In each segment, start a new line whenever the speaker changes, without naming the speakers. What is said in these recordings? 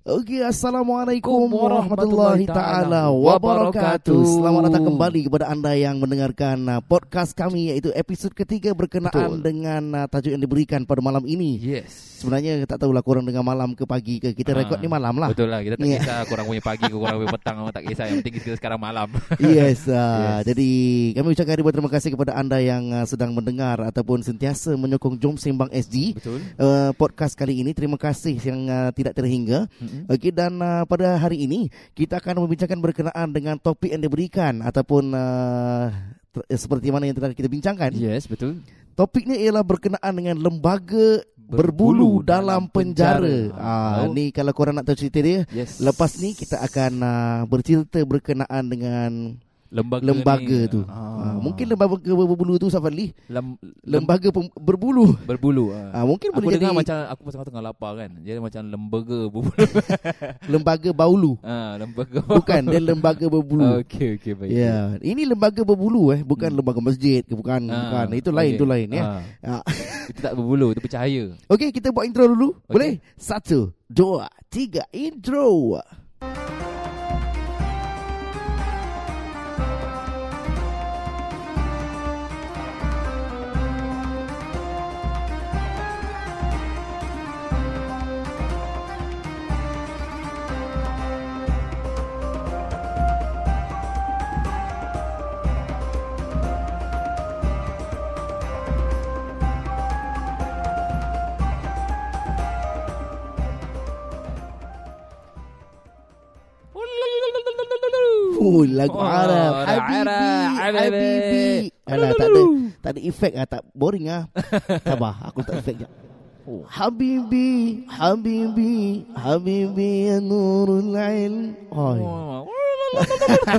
Okey, Assalamualaikum warahmatullahi taala wabarakatuh. Selamat datang kembali kepada anda yang mendengarkan uh, podcast kami iaitu episod ketiga berkenaan Betul. dengan uh, tajuk yang diberikan pada malam ini.
Yes.
Sebenarnya tak tahulah korang dengar malam ke pagi ke. Kita rekod ha, ni malam lah.
Betul lah. Kita tak yeah. kisah korang punya pagi ke korang punya petang. tak kisah. Yang penting kita sekarang malam.
yes, uh, yes. Jadi kami ucapkan ribuan terima kasih kepada anda yang uh, sedang mendengar ataupun sentiasa menyokong Jom Sembang SG.
Betul.
Uh, podcast kali ini. Terima kasih yang uh, tidak terhingga. Mm-hmm. Mm-hmm. Okey dan uh, pada hari ini kita akan membincangkan berkenaan dengan topik yang diberikan ataupun uh, seperti mana yang telah kita bincangkan.
Yes, betul.
Topiknya ialah berkenaan dengan lembaga berbulu, dalam penjara. Ah oh. ni kalau korang nak tahu cerita dia, yes. lepas ni kita akan uh, bercerita berkenaan dengan
lembaga,
lembaga ni, tu. Ah. mungkin lembaga berbulu tu Safali. Lem, lembaga pem, berbulu.
Berbulu.
Ah. mungkin
aku
boleh
jadi macam aku pasal tengah lapar kan. Dia macam lembaga berbulu.
lembaga baulu.
Ah, lembaga.
Bukan, dia lembaga berbulu.
Okey, okey baik.
Ya, yeah. ini lembaga berbulu eh, bukan hmm. lembaga masjid ke bukan, ah, bukan. Itu lain, okay. itu lain ya.
Ah. itu tak berbulu, itu bercahaya.
Okey, kita buat intro dulu. Okay. Boleh? Satu, dua, tiga, intro. Oh, lagu oh, Arab. Habibi, Habibi. Alah, tak ada, tak ada efek ah, tak boring ah. Sabar, aku tak efek jap. Oh. Habibi, Habibi, Habibi Nurul Ain. Oh.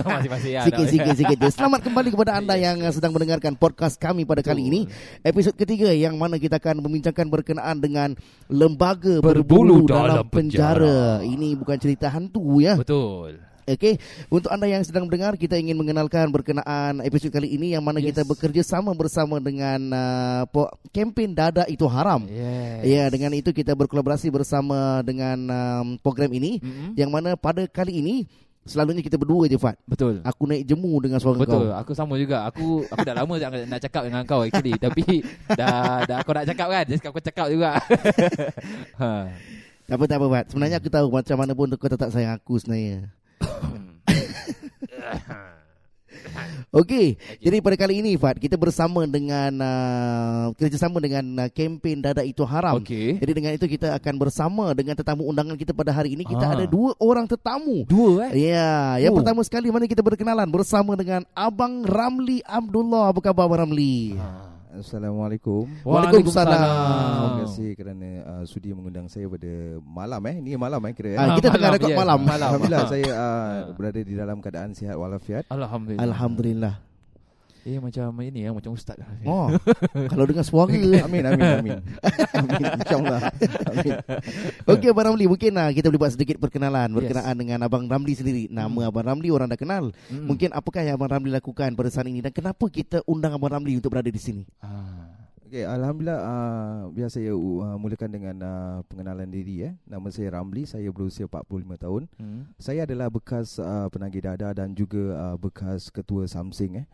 masih masih ya. Sikit sikit sikit. Selamat kembali kepada anda yang sedang mendengarkan podcast kami pada kali ini. Episod ketiga yang mana kita akan membincangkan berkenaan dengan lembaga berbulu, berbulu dalam penjara. penjara. Ini bukan cerita hantu ya.
Betul.
Okey, untuk anda yang sedang mendengar, kita ingin mengenalkan berkenaan episod kali ini yang mana yes. kita bekerja sama bersama dengan uh, kempen Dada Itu Haram. Yes. Ya, dengan itu kita berkolaborasi bersama dengan um, program ini mm-hmm. yang mana pada kali ini Selalunya kita berdua je Fat
Betul
Aku naik jemu dengan suara
Betul.
kau
Betul Aku sama juga Aku aku dah lama nak cakap dengan kau actually Tapi dah, dah aku nak cakap kan Jadi aku cakap juga
ha. Tak apa tak apa Fat Sebenarnya aku tahu macam mana pun kau tak sayang aku sebenarnya Okey, okay. jadi pada kali ini Fat kita bersama dengan uh, kerjasama dengan uh, kempen Dada Itu Haram.
Okay.
Jadi dengan itu kita akan bersama dengan tetamu undangan kita pada hari ini. Kita ha. ada dua orang tetamu.
Dua
eh? Ya, yang oh. pertama sekali mana kita berkenalan bersama dengan Abang Ramli Abdullah. Apa khabar Abang Ramli? Ha.
Assalamualaikum.
Waalaikumsalam.
Terima kasih kerana uh, sudi mengundang saya pada malam eh. Ini malam eh kira. Eh?
Ah, kita tengah rekod malam.
malam. Alhamdulillah saya uh, berada di dalam keadaan sihat walafiat.
Alhamdulillah.
Alhamdulillah.
Eh macam ini ya macam ustaz lah.
Oh. kalau dengar suara
amin amin amin. amin insyaallah. Amin.
Okey Abang Ramli mungkin lah kita boleh buat sedikit perkenalan berkenaan yes. dengan Abang Ramli sendiri. Nama hmm. Abang Ramli orang dah kenal. Hmm. Mungkin apakah yang Abang Ramli lakukan pada saat ini dan kenapa kita undang Abang Ramli untuk berada di sini?
Ah. Okey alhamdulillah uh, biasa saya uh, mulakan dengan uh, pengenalan diri eh. Nama saya Ramli, saya berusia 45 tahun. Hmm. Saya adalah bekas uh, penagih dada dan juga uh, bekas ketua Samsing eh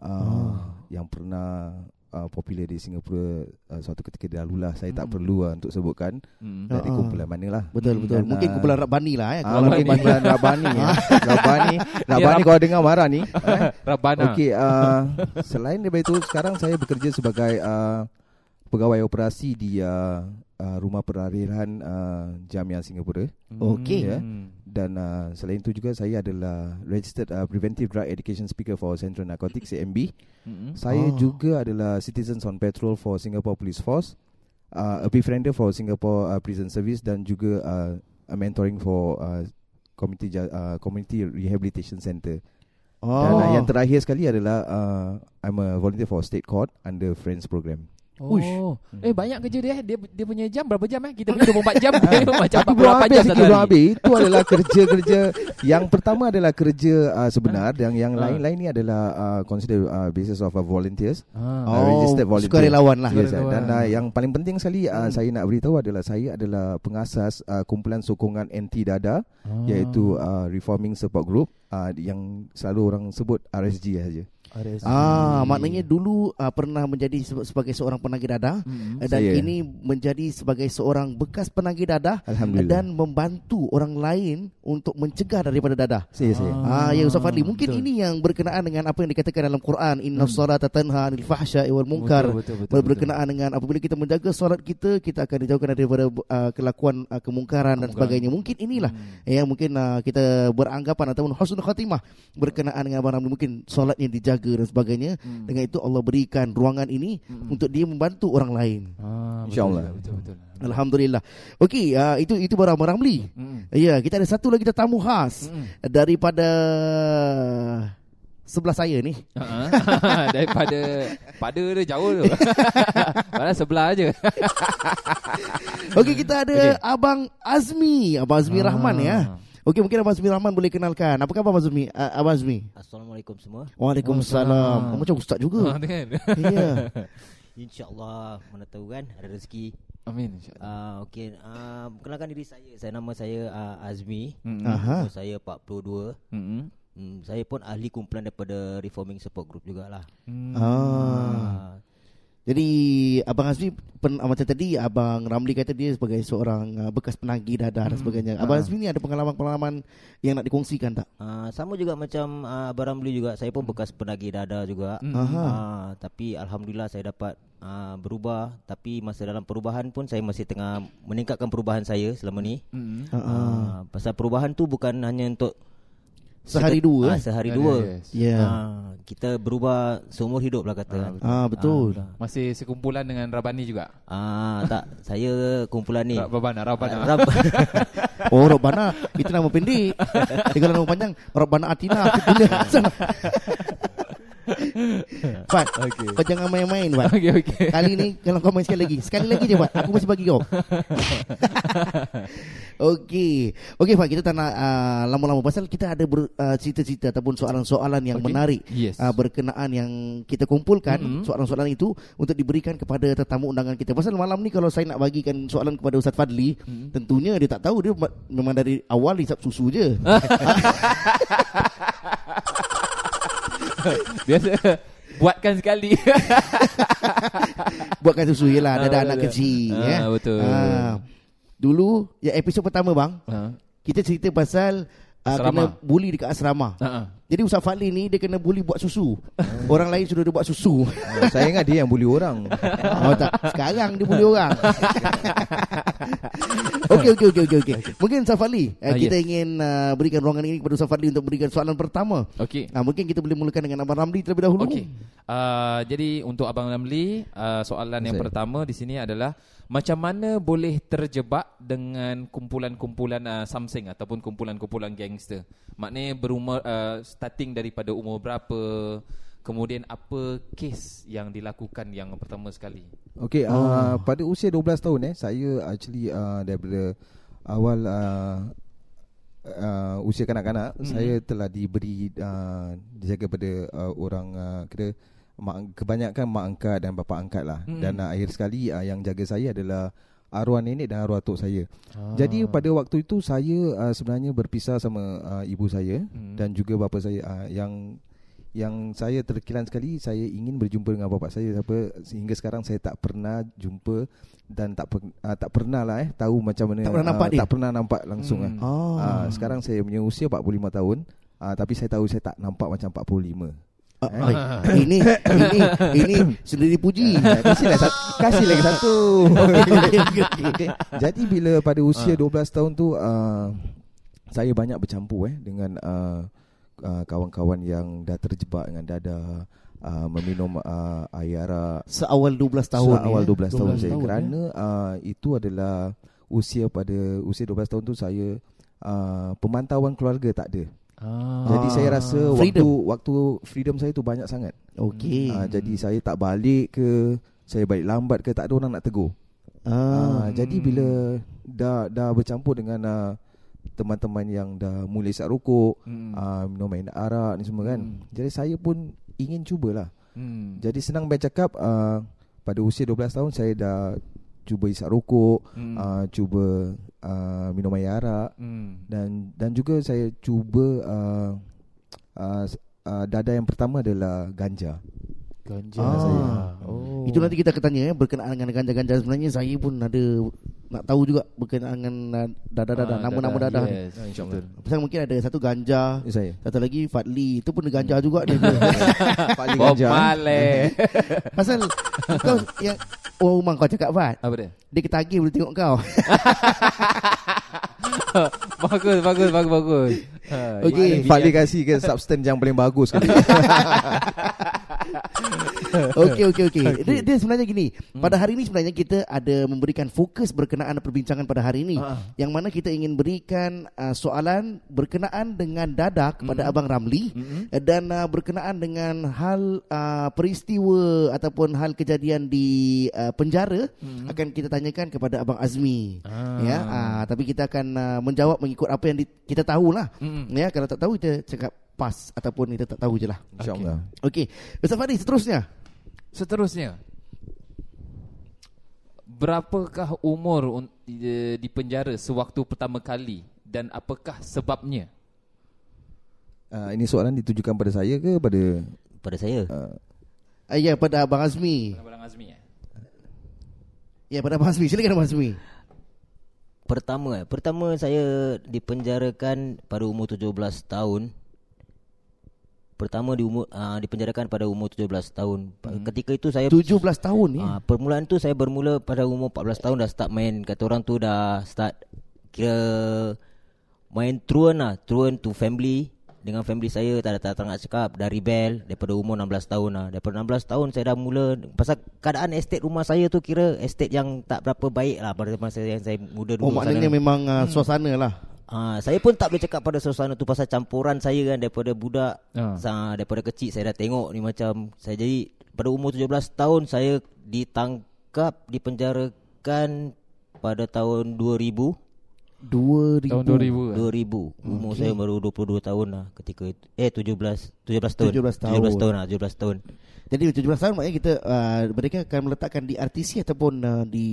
uh, oh. yang pernah uh, popular di Singapura uh, suatu ketika dahulu lah saya hmm. tak perlu uh, untuk sebutkan hmm. dari uh, kumpulan mana lah
betul betul dan, mungkin kumpulan Rabbani lah
ya uh, mungkin kumpulan Rabbani ya. Rabbani Rabbani kalau dengar marah ni
eh. Rabbana
okey uh, selain daripada itu sekarang saya bekerja sebagai uh, pegawai operasi di uh, uh, rumah perariran uh, Jamiah Singapura.
Okey. Ya.
Dan uh, selain itu juga saya adalah registered uh, preventive drug education speaker for Central Narcotics CMB. Mm-hmm. Saya oh. juga adalah citizens on patrol for Singapore Police Force, uh, a befriender for Singapore uh, Prison Service dan juga uh, a mentoring for uh, community uh, community rehabilitation center. Oh. Dan uh, yang terakhir sekali adalah uh, I'm a volunteer for state court under Friends program.
Oh. Eh banyak kerja dia dia dia punya jam berapa jam eh? Kita punya 24 jam dia macam
Tapi belum
48
habis
jam
belum habis Itu adalah kerja-kerja Yang pertama adalah kerja uh, sebenar Dan yang
Ah.
lain-lain ni adalah uh, Consider uh, basis of uh, volunteers
Ah.
Uh, registered volunteer.
sukarelawan lah.
Yes,
Sukarelawan.
dan uh, yang paling penting sekali uh,
Hmm.
saya nak beritahu adalah saya adalah pengasas uh, kumpulan sokongan anti dada
Ah.
iaitu uh, Reforming Support Group uh, yang selalu orang sebut RSG saja.
Ah, maknanya dulu uh, pernah menjadi se- sebagai seorang penagih dadah
Mm-mm.
uh, dan
Saya.
kini menjadi sebagai seorang bekas penagih dadah dan membantu orang lain untuk mencegah daripada dadah.
saya saya.
Ah, ya Ustaz Fadli, mungkin
betul.
ini yang berkenaan dengan apa yang dikatakan dalam Quran, inna
Hmm.
salata tanha 'anil fahsya'i wal munkar.
Betul, betul, betul,
berkenaan dengan apabila kita menjaga solat kita, kita akan dijauhkan daripada uh, kelakuan uh, kemungkaran dan sebagainya. Mungkin inilah
Hmm.
ya mungkin uh, kita beranggapan ataupun husnul khatimah berkenaan dengan barang mungkin solatnya dijaga dan sebagainya.
Hmm.
Dengan itu Allah berikan ruangan ini
Hmm.
untuk dia membantu orang lain.
Ah,
InsyaAllah.
Betul betul.
Alhamdulillah. Okey, uh, itu itu baru Abang Ramli.
Mm-mm.
Ya, kita ada satu lagi tetamu khas
Mm-mm.
daripada sebelah saya ni.
Ah, Daripada pada dia jauh tu. Padahal sebelah aje.
Okey, kita ada
Okey.
Abang Azmi, Abang Azmi
Ah.
Rahman ya. Okey, mungkin Abang Azmi Rahman boleh kenalkan. Apa khabar Abang Azmi? Uh, Abang Azmi.
Assalamualaikum semua.
Waalaikumsalam. Oh, macam ustaz
Ah,
juga.
kan?
Ya.
InsyaAllah mana tahu kan ada rezeki.
Amin insyaAllah.
Uh, Okey, uh, kenalkan diri saya. Saya nama saya uh, Azmi.
Aha.
Umur saya 42.
Mm-mm.
Hmm, saya pun ahli kumpulan daripada Reforming Support Group jugalah.
Mm.
Ah.
Uh,
Jadi Abang Azmi pen, macam tadi Abang Ramli kata dia sebagai seorang uh, bekas penagih dadah dan
Hmm.
sebagainya. Abang
Ah.
Azmi ni ada pengalaman-pengalaman yang nak dikongsikan tak?
uh, sama juga macam uh, Abang Ramli juga. Saya pun bekas penagih dada juga.
Mm.
Aha.
Uh, tapi Alhamdulillah saya dapat uh, berubah. Tapi masa dalam perubahan pun saya masih tengah meningkatkan perubahan saya selama ni.
Mm.
Ah, ah.
Uh, pasal perubahan tu bukan hanya untuk
Sehari
Seket-
dua.
ah,
eh?
Sehari dua.
yes.
Ya.
Ah, kita berubah seumur hidup lah kata.
Ah, betul.
Ah betul.
Ah,
Masih sekumpulan dengan Rabani juga.
Ah, tak, saya kumpulan ni.
Rabana, Rabana.
Ah, Rab-
Oh Rabbana Itu nama pendek Dia kalau nama panjang Rabbana Atina Aku Fat
Okey.
Kau jangan main-main Fat
Okey okey.
Kali ni Kalau kau main sekali lagi Sekali lagi je Fat Aku masih bagi kau Okey Okey Fat Kita tak nak uh, Lama-lama Pasal kita ada ber, uh, Cerita-cerita Ataupun soalan-soalan Yang
Okey.
menarik
Yes.
uh, Berkenaan yang Kita kumpulkan
Mhm.
Soalan-soalan itu Untuk diberikan kepada Tetamu undangan kita Pasal malam ni Kalau saya nak bagikan Soalan kepada Ustaz Fadli
Mhm.
Tentunya dia tak tahu Dia ma- memang dari awal Hisap susu je
Biasa buatkan sekali.
Buatkan susu je lah Dah ada
Ah,
anak kecil
Ah,
ya.
betul.
Ah. Dulu Ya episod pertama bang
Ha.
Kita cerita pasal uh,
Asrama.
Kena bully dekat asrama
ha.
Jadi Ustaz Fadli ni Dia kena bully buat susu Orang lain sudah dia buat susu
Oh, saya ingat dia yang bully orang.
Oh tak Sekarang dia bully orang Okey okey okey okey okey. Mungkin Ustaz Fadli uh,
Ah,
Kita
yes.
ingin uh, berikan ruangan ini Kepada Ustaz Fadli Untuk berikan soalan pertama
Okey.
Nah, mungkin kita boleh mulakan dengan Abang Ramli terlebih dahulu.
Okey. Uh, jadi untuk Abang Ramli, uh, soalan yang
Saya.
pertama di sini adalah macam mana boleh terjebak dengan kumpulan-kumpulan uh, something ataupun kumpulan-kumpulan gangster? Maknanya berumur uh, starting daripada umur berapa? Kemudian apa kes yang dilakukan yang pertama sekali?
Okey,
Oh.
uh, pada usia 12 tahun eh saya actually uh, daripada awal uh, uh, usia kanak-kanak
Mhm.
saya telah diberi uh, dijaga pada uh, orang uh, kira mak, kebanyakan mak angkat dan bapa angkat lah.
Mhm.
Dan uh, akhir sekali uh, yang jaga saya adalah arwah nenek dan arwah tok saya.
Ah.
Jadi pada waktu itu saya uh, sebenarnya berpisah sama uh, ibu saya
Mhm.
dan juga bapa saya uh, yang yang saya terkilan sekali saya ingin berjumpa dengan bapa saya apa sehingga sekarang saya tak pernah jumpa dan tak per, uh, tak pernah lah eh tahu macam mana
Tak pernah nampak
uh,
dia?
tak pernah nampak langsung
Hmm.
hmm.
Oh.
uh, sekarang saya punya usia 45 tahun uh, tapi saya tahu saya tak nampak macam 45
Ah, ai, ini ini ini sendiri puji.
Kasih lagi satu kasih lagi satu. Jadi bila pada usia
Ah.
12 tahun tu uh, saya banyak bercampur eh dengan uh, uh, kawan-kawan yang dah terjebak dengan dada uh, meminum uh, air arak
Seawal 12 tahun.
awal
ya?
12 tahun saya
tahun,
kerana uh, itu adalah usia pada usia 12 tahun tu saya uh, pemantauan keluarga tak ada.
Ah.
Jadi saya rasa waktu
Freedom.
waktu freedom saya tu banyak sangat.
Okey.
Uh, jadi saya tak balik ke saya balik lambat ke tak ada orang nak tegur. Ah, jadi bila dah dah bercampur dengan uh, teman-teman yang dah mula isap rokok,
Hmm.
uh, minum main arak ni semua kan.
Hmm.
Jadi saya pun ingin cubalah.
Hmm.
Jadi senang baik cakap uh, pada usia 12 tahun saya dah cuba isap rokok,
Hmm.
uh, cuba uh, minum air arak
Hmm.
dan dan juga saya cuba uh, uh, uh, dada yang pertama adalah ganja.
Ganja
Ah.
saya. Oh.
Itu nanti kita akan tanya ya berkenaan dengan ganja-ganja sebenarnya saya pun ada nak tahu juga berkenaan dengan dadah-dadah
Ah,
nama-nama dadah. ni.
Yes, betul.
Pasal mungkin ada satu ganja,
Ini saya.
satu lagi Fadli, itu pun ganja juga dia.
Bob
ganja.
Pasal kau yang oh rumah kau cakap Fad,
Apa dia?
dia ketagih boleh tengok kau.
bagus, bagus, bagus, bagus. Ha,
Okey.
ini
Fadli
bidang-
kasih ke substance yang paling bagus sekali.
Okey okey okey. Dia, dia sebenarnya gini. Pada hari ini sebenarnya kita ada memberikan fokus berkenaan perbincangan pada hari ini
Ah.
yang mana kita ingin berikan uh, soalan berkenaan dengan dadah kepada Abang Ramli uh, dan uh, berkenaan dengan hal uh, peristiwa ataupun hal kejadian di uh, penjara akan kita tanyakan kepada Abang Azmi.
Ah.
Ya, uh, tapi kita akan uh, menjawab mengikut apa yang di, kita tahulah.
Mm-mm.
Ya, kalau tak tahu kita cakap pas ataupun kita tak tahu je lah.
InsyaAllah.
Okey. Ustaz Fadli seterusnya.
Seterusnya. Berapakah umur di, penjara sewaktu pertama kali dan apakah sebabnya?
Uh, ini soalan ditujukan pada saya ke pada
Pada saya
uh,
Uh, ya pada Abang Azmi.
Abang Azmi ya.
Ya pada Abang Azmi. Silakan Abang Azmi.
Pertama eh, Pertama saya dipenjarakan pada umur 17 tahun Pertama di umur, uh, dipenjarakan pada umur 17 tahun hmm. Ketika itu saya
17 tahun ni.
Ah, permulaan tu saya bermula pada umur 14 tahun dah start main kata orang tu dah start kira main truant lah, truant to family dengan family saya tak ada tak, tak nak cakap dah rebel daripada umur 16 tahun lah. Daripada 16 tahun saya dah mula pasal keadaan estate rumah saya tu kira estate yang tak berapa baik lah pada masa yang saya muda
Oh
dulu.
maknanya
sana.
memang uh, suasana lah.
Ah, saya pun tak boleh cakap pada suasana tu pasal campuran saya kan daripada budak
Ah.
ah. daripada kecil saya dah tengok ni macam saya jadi pada umur 17 tahun saya ditangkap dipenjarakan pada tahun 2000
2000.
Tahun 2000.
2000 umur saya baru 22 tahun lah ketika itu eh 17 17 tahun
17 tahun.
17 tahun lah 17 tahun
Jadi 17 tahun maknanya kita uh, mereka akan meletakkan di RTC ataupun uh, di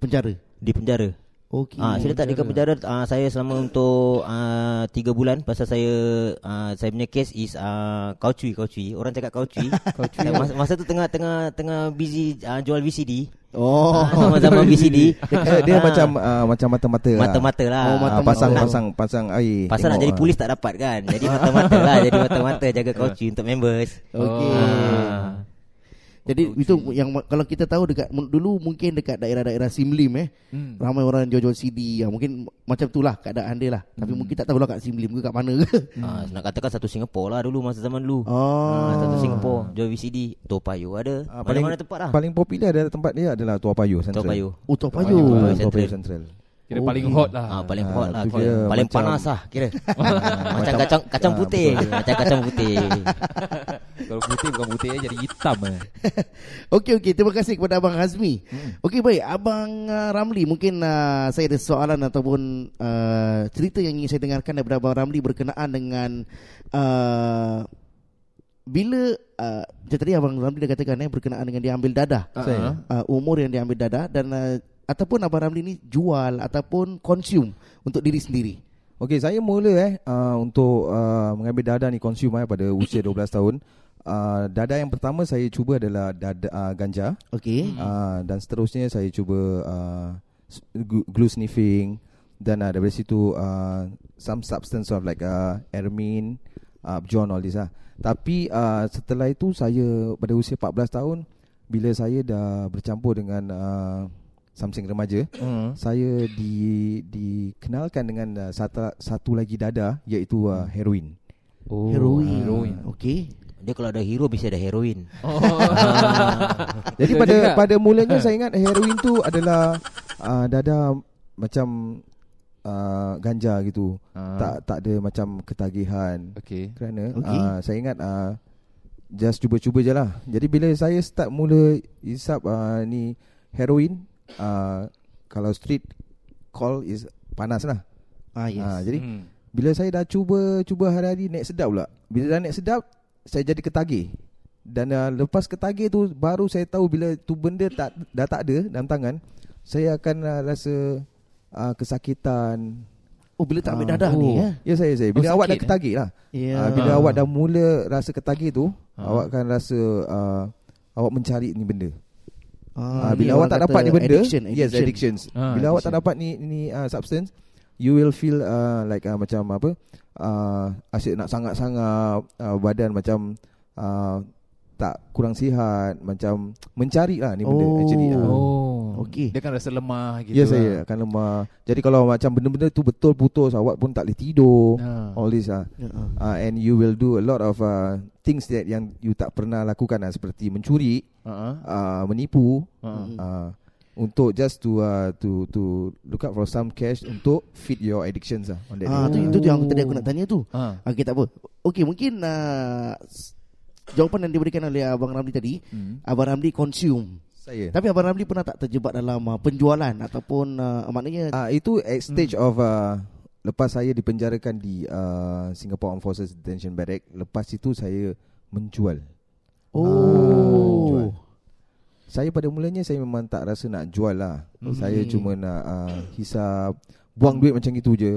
penjara.
di penjara
Okey.
Ah, saya letak di penjara ah, saya selama untuk ah, 3 bulan pasal saya ah, saya punya case is ah, kaucui kaucui. Orang cakap kaucui. kaucui. Masa, masa tu tengah tengah tengah busy ah, jual VCD.
Oh.
Ah, zaman-zaman VCD.
dia, dia
Ah,
macam uh, macam mata-mata lah.
mata-mata lah.
Oh,
Ah,
mata-mata.
pasang pasang pasang air.
Pasal nak jadi
ah.
polis tak dapat kan. Jadi mata-mata lah, jadi mata-mata jaga kaucui untuk members.
Okey.
Ah.
Jadi itu yang kalau kita tahu dekat dulu mungkin dekat daerah-daerah Simlim eh
Hmm.
ramai orang jual-jual CD ya mungkin macam itulah keadaan dia lah tapi mungkin tak tahulah kat Simlim ke kat mana ke.
Ah, nak katakan satu Singapore lah dulu masa zaman dulu.
Oh.
Ah, satu Singapore jual VCD Toa Payoh ada.
Ah,
Mana-mana tempat lah.
Paling popular adalah tempat dia adalah Tua Payoh Central.
Toa Payoh.
Oh, Tok
Ah,
Payoh.
Payoh.
Tua Payoh
Central.
Kira
Oh,
paling
okey.
hot lah.
Ah, paling
Ah,
hot lah.
tu
Paling,
macam-
panas lah kira. macam
macam-
kacang kacang
ah,
putih, macam kacang putih.
Kalau putih bukan putih eh, jadi hitam eh.
Okey okey terima kasih kepada abang Hazmi. Hmm. Okey baik abang uh, Ramli mungkin uh, saya ada soalan ataupun uh, cerita yang ingin saya dengarkan daripada abang Ramli berkenaan dengan uh, bila uh, tadi abang Ramli dah katakan eh berkenaan dengan dia ambil dadah.
Saya.
Uh, umur yang dia ambil dadah dan uh, ataupun abang Ramli ni jual ataupun consume untuk diri sendiri.
Okey, saya mula eh uh, untuk uh, mengambil dada ni consume eh pada usia 12 tahun. Uh, dada yang pertama saya cuba adalah dada uh, ganja.
Okey.
Uh, dan seterusnya saya cuba uh, glue sniffing dan uh, daripada situ uh, some substance of like uh, ermin, uh, John all this lah. Tapi uh, setelah itu saya pada usia 14 tahun bila saya dah bercampur dengan uh, something remaja,
Hmm.
saya di dikenalkan dengan uh, satu satu lagi dada iaitu uh, heroin.
Oh,
heroin.
Heroin.
Okey.
Dia kalau ada hero mesti ada heroin.
Oh.
Jadi
Betul
pada
juga.
pada mulanya saya ingat heroin tu adalah uh, dada macam uh, ganja gitu.
Ah.
Tak tak ada macam ketagihan.
Okey.
Kerana
Okey.
uh, saya ingat uh, just cuba-cuba je lah. Jadi bila saya start mula isap uh, ni heroin, uh, kalau street call is panas lah.
Ah yes.
Uh, jadi
Hmm.
bila saya dah cuba cuba hari-hari naik sedap pula. Bila dah naik sedap, saya jadi ketagih. Dan uh, lepas ketagih tu baru saya tahu bila tu benda tak dah tak ada dalam tangan, saya akan uh, rasa uh, kesakitan.
Oh bila tak ambil
Ah,
dadah ni
oh.
ya.
Ya saya saya. Bila
Oh,
awak dah
eh?
ketagih lah.
Ya.
Uh, bila
Ah.
awak dah mula rasa ketagih tu,
Ah.
awak akan rasa uh, awak mencari ni benda.
Ah,
Ah,
ni
bila awak tak dapat ni benda,
addiction,
yes addictions.
Ah,
bila awak tak
addiction.
dapat ni ni uh, substance, you will feel uh, like uh, macam apa? Uh, asyik nak sangat-sangat uh, badan macam uh, tak kurang sihat, macam mencari lah ni benda
Oh.
actually. Uh.
Oh.
Okey.
Dia kan rasa lemah gitu.
Ya saya
lah.
akan lemah. Jadi kalau macam benda-benda tu betul putus, awak pun tak boleh tidur.
Ah.
All this ah.
Ya, ah.
Uh, and you will do a lot of uh, things that yang you tak pernah lakukan lah, seperti mencuri,
Uh-huh.
uh, menipu,
Uh-huh.
Uh, untuk just to uh, to to look out for some cash untuk feed your addictions lah on that
Ah, tu itu tu yang tadi aku nak tanya tu.
Ah.
Okey tak apa. Okey mungkin uh, jawapan yang diberikan oleh abang Ramli tadi,
Hmm.
abang Ramli consume.
Saya.
Tapi abang Ramli pernah tak terjebak dalam uh, penjualan ataupun uh, maknanya
Ah itu at stage of uh, lepas saya dipenjarakan di uh, Singapore Armed Forces Detention Barrack, lepas itu saya menjual.
oh.
jual. Saya pada mulanya saya memang tak rasa nak jual lah.
Hmm.
Saya cuma nak uh, hisap buang duit macam itu je.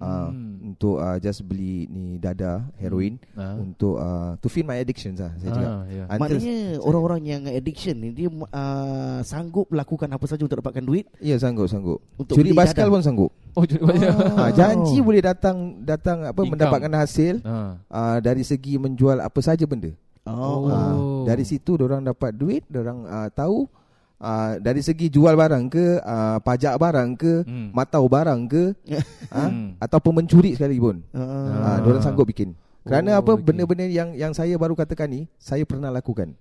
Uh,
Hmm.
untuk uh, just beli ni dada heroin
Ah.
untuk uh, to feed my addictions lah saya cakap.
Ah, ya.
Until-
Maknanya orang-orang yang addiction ni dia uh, sanggup lakukan apa saja untuk dapatkan duit.
Ya sanggup sanggup.
Untuk
Curi basikal
dada.
pun sanggup.
Oh, jadi banyak.
Ha, janji boleh datang datang apa
Income.
mendapatkan hasil
Ah.
uh, dari segi menjual apa saja benda.
Oh.
Oh.
Ah, dari situ orang dapat duit, orang uh, tahu uh, dari segi jual barang ke, uh, pajak barang ke,
Hmm.
matau barang ke,
Hmm.
ataupun mencuri sekalipun.
Ah.
Ah, orang sanggup bikin. Kerana
Oh,
apa
okey.
benda-benda yang yang saya baru katakan ni saya pernah lakukan.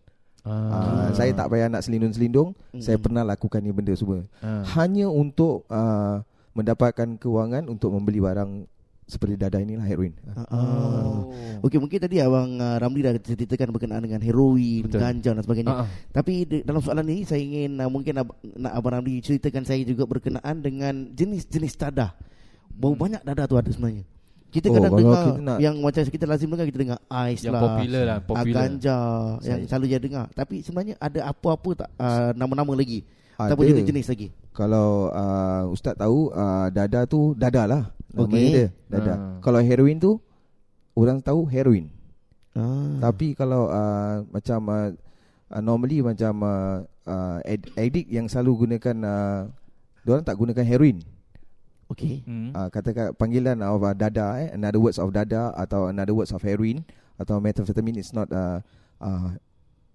Ah, saya tak payah nak selindung-selindung,
Hmm.
saya pernah lakukan ni benda semua.
Ah.
Hanya untuk uh, mendapatkan kewangan untuk membeli barang seperti dadah inilah heroin.
Oh.
Okey mungkin tadi abang uh, Ramli dah ceritakan berkenaan dengan heroin,
Betul.
ganja dan sebagainya.
Ah.
Tapi di, dalam soalan ini saya ingin uh, mungkin ab, nak abang Ramli ceritakan saya juga berkenaan dengan jenis-jenis dadah. Berapa
Hmm.
banyak dadah tu ada sebenarnya? Kita
Oh,
kadang dengar
kita nak-
yang macam kita lazim dengar kita dengar ais
Yang
lah,
popular lah,
ah,
popular.
ganja yang
Saya-
selalu dia dengar. Tapi sebenarnya ada apa-apa tak uh, nama-nama lagi?
Ada.
Ataupun jenis-jenis lagi?
Kalau uh, ustaz tahu uh, dada tu dada lah.
Okey.
dia dada.
Ah.
Kalau heroin tu orang tahu heroin.
Ah.
Tapi kalau uh, macam uh, uh, normally macam uh, uh, ad- addict yang selalu gunakan uh, orang tak gunakan heroin.
Okey.
Hmm.
Uh, katakan panggilan of uh, dada eh another words of dada atau another words of heroin atau methamphetamine is not uh, uh,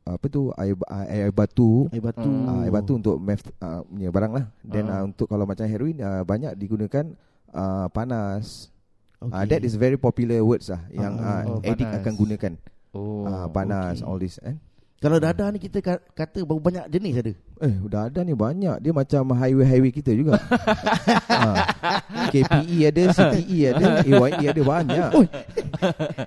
apa tu air, ba- air batu
Air batu.
Oh.
uh, air batu untuk meth uh, punya barang lah. Then
Ah.
uh, untuk kalau macam heroin uh, banyak digunakan uh, panas.
Okay.
Uh, that is very popular words lah yang
Ah.
uh,
Oh,
addict
panas.
akan gunakan.
Oh.
uh, panas
okey.
all this eh.
Kalau dadah ni kita ka- kata berapa banyak jenis ada?
Eh, dah ada ni banyak. Dia macam highway-highway kita juga. ha. KPE ada, CTE ada, AYE ada banyak.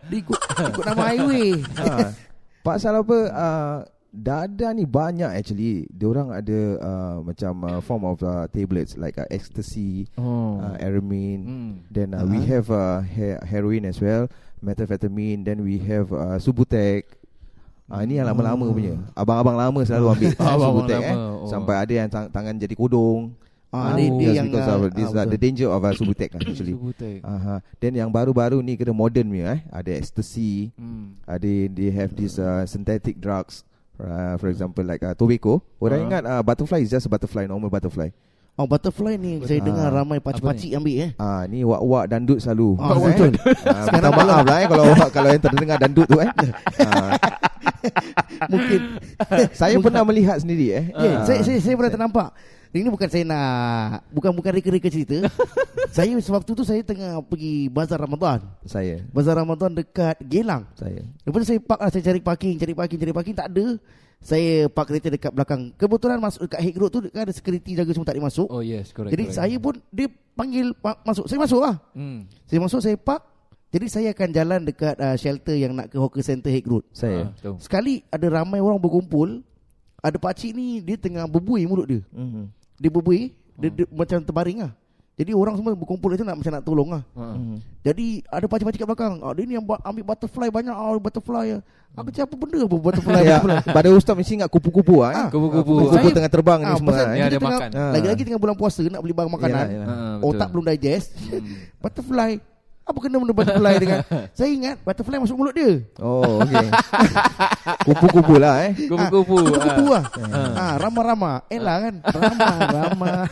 Dia ikut, ikut nama highway.
ha. Pasal apa? Uh, dada ni banyak actually. Diorang ada uh, macam uh, form of uh, tablets like uh, ecstasy,
Oh.
uh, aramine.
Hmm.
Then uh, we
Uh-huh.
have uh, he- heroin as well, methamphetamine. Then we have uh, Subutex. Ah ini yang lama-lama
Oh.
punya. Abang-abang lama selalu ambil
Abang-abang
Subutex eh.
oh.
Sampai ada yang tang- tangan jadi kodong.
Ah,
Oh.
dia, dia yang
because
ah,
of this
ah,
uh, the danger of uh, Subutex lah actually.
Subutex.
Aha. Then yang baru-baru ni kena modern punya eh. Ada ecstasy,
Hmm.
ada they have this uh, synthetic drugs. Uh, for example like uh, tobacco. Orang
Ah.
ingat uh, butterfly is just a butterfly, normal butterfly.
Oh butterfly ni saya
Ah.
dengar ramai pakcik-pakcik ambil eh.
Ah ni wak-wak dandut selalu.
Ah,
eh.
betul.
Ah, minta maaf lah eh kalau kalau yang terdengar dandut tu eh. Ah,
Mungkin
saya pernah melihat sendiri eh.
Ya,
Ah.
saya, saya saya pernah ternampak. Ini bukan saya nak bukan bukan reka-reka cerita. saya sewaktu tu saya tengah pergi bazar Ramadan.
saya
Bazar Ramadan dekat Gelang.
saya.
Lepas tu saya park lah, saya cari parking, cari parking, cari parking tak ada. Saya park kereta dekat belakang. Kebetulan masuk dekat Hague Road tu kan ada security jaga semua tak boleh masuk.
Oh yes, correct.
Jadi
correct.
saya pun dia panggil pa- masuk. Saya masuk lah.
Hmm.
Saya masuk saya park Jadi saya akan jalan dekat uh, shelter yang nak ke hawker center Hague Road.
Saya.
Ah, tahu.
Sekali ada ramai orang berkumpul, ada pakcik ni dia tengah berbui mulut dia.
Mhm.
Dia berbui, dia, dia macam terbaring lah. Jadi orang semua berkumpul itu nak macam nak tolong lah.
Ah.
Mhm.
Jadi ada pakcik-pakcik kat belakang. Ah, dia ni yang buat- ambil butterfly banyak. Ah, butterfly ya. Aku cakap apa benda apa butterfly.
Ya,
butterfly.
pada ustaz mesti ingat kupu-kupu ah.
Ah,
eh.
kupu-kupu.
Kupu-kupu tengah terbang ni
Ah,
semua.
Ya, dia
tengah,
makan.
Ah.
Lagi-lagi tengah bulan puasa nak beli barang makanan.
Yalah, yalah.
Ah, betul.
Otak belum digest. butterfly. Apa kena benda butterfly dengan Saya ingat butterfly masuk mulut dia.
Oh, okey. Kupu-kupu lah eh.
Kupu-kupu.
Ah, kupu-kupu
ah.
lah. Ah, rama-rama. Elah kan. Rama-rama.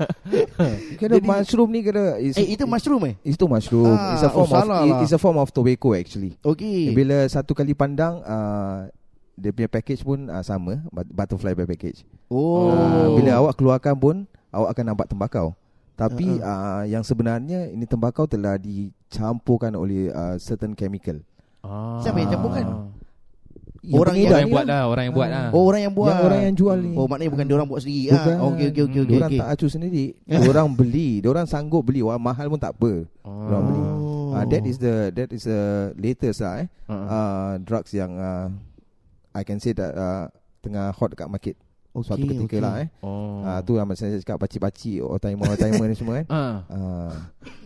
Kira
Jadi-
mushroom ni kira is,
eh, itu mushroom eh?
itu mushroom.
Ah,
it's a form
oh,
of
lah.
it's a form of tobacco actually.
Okey.
Bila satu kali pandang uh, dia punya package pun uh, sama but- butterfly by package.
Oh.
Uh, bila awak keluarkan pun awak akan nampak tembakau. Tapi uh, yang sebenarnya ini tembakau telah dicampurkan oleh uh, certain chemical.
Ah.
Siapa yang campurkan?
Yang
Orang
Orang yang
ni
buat
lah.
lah, orang yang buat lah.
Oh, orang yang buat.
Yang orang yang jual ni.
Oh, maknanya bukan dia orang buat sendiri.
Bukan.
Ah, okey okey okey okey.
Diorang
okey.
tak acu sendiri. Diorang beli, diorang sanggup beli. Wah, mahal pun tak apa. Diorang beli.
Oh.
Uh, that is the that is the latest lah eh.
Uh-uh.
Uh, drugs yang uh, I can say that uh, tengah hot dekat market.
Okey,
Suatu ketika
okey.
lah eh.
Oh.
Ah tu yang saya cakap pacik-pacik otaima-otaima ni semua kan.
Ah.
Ah.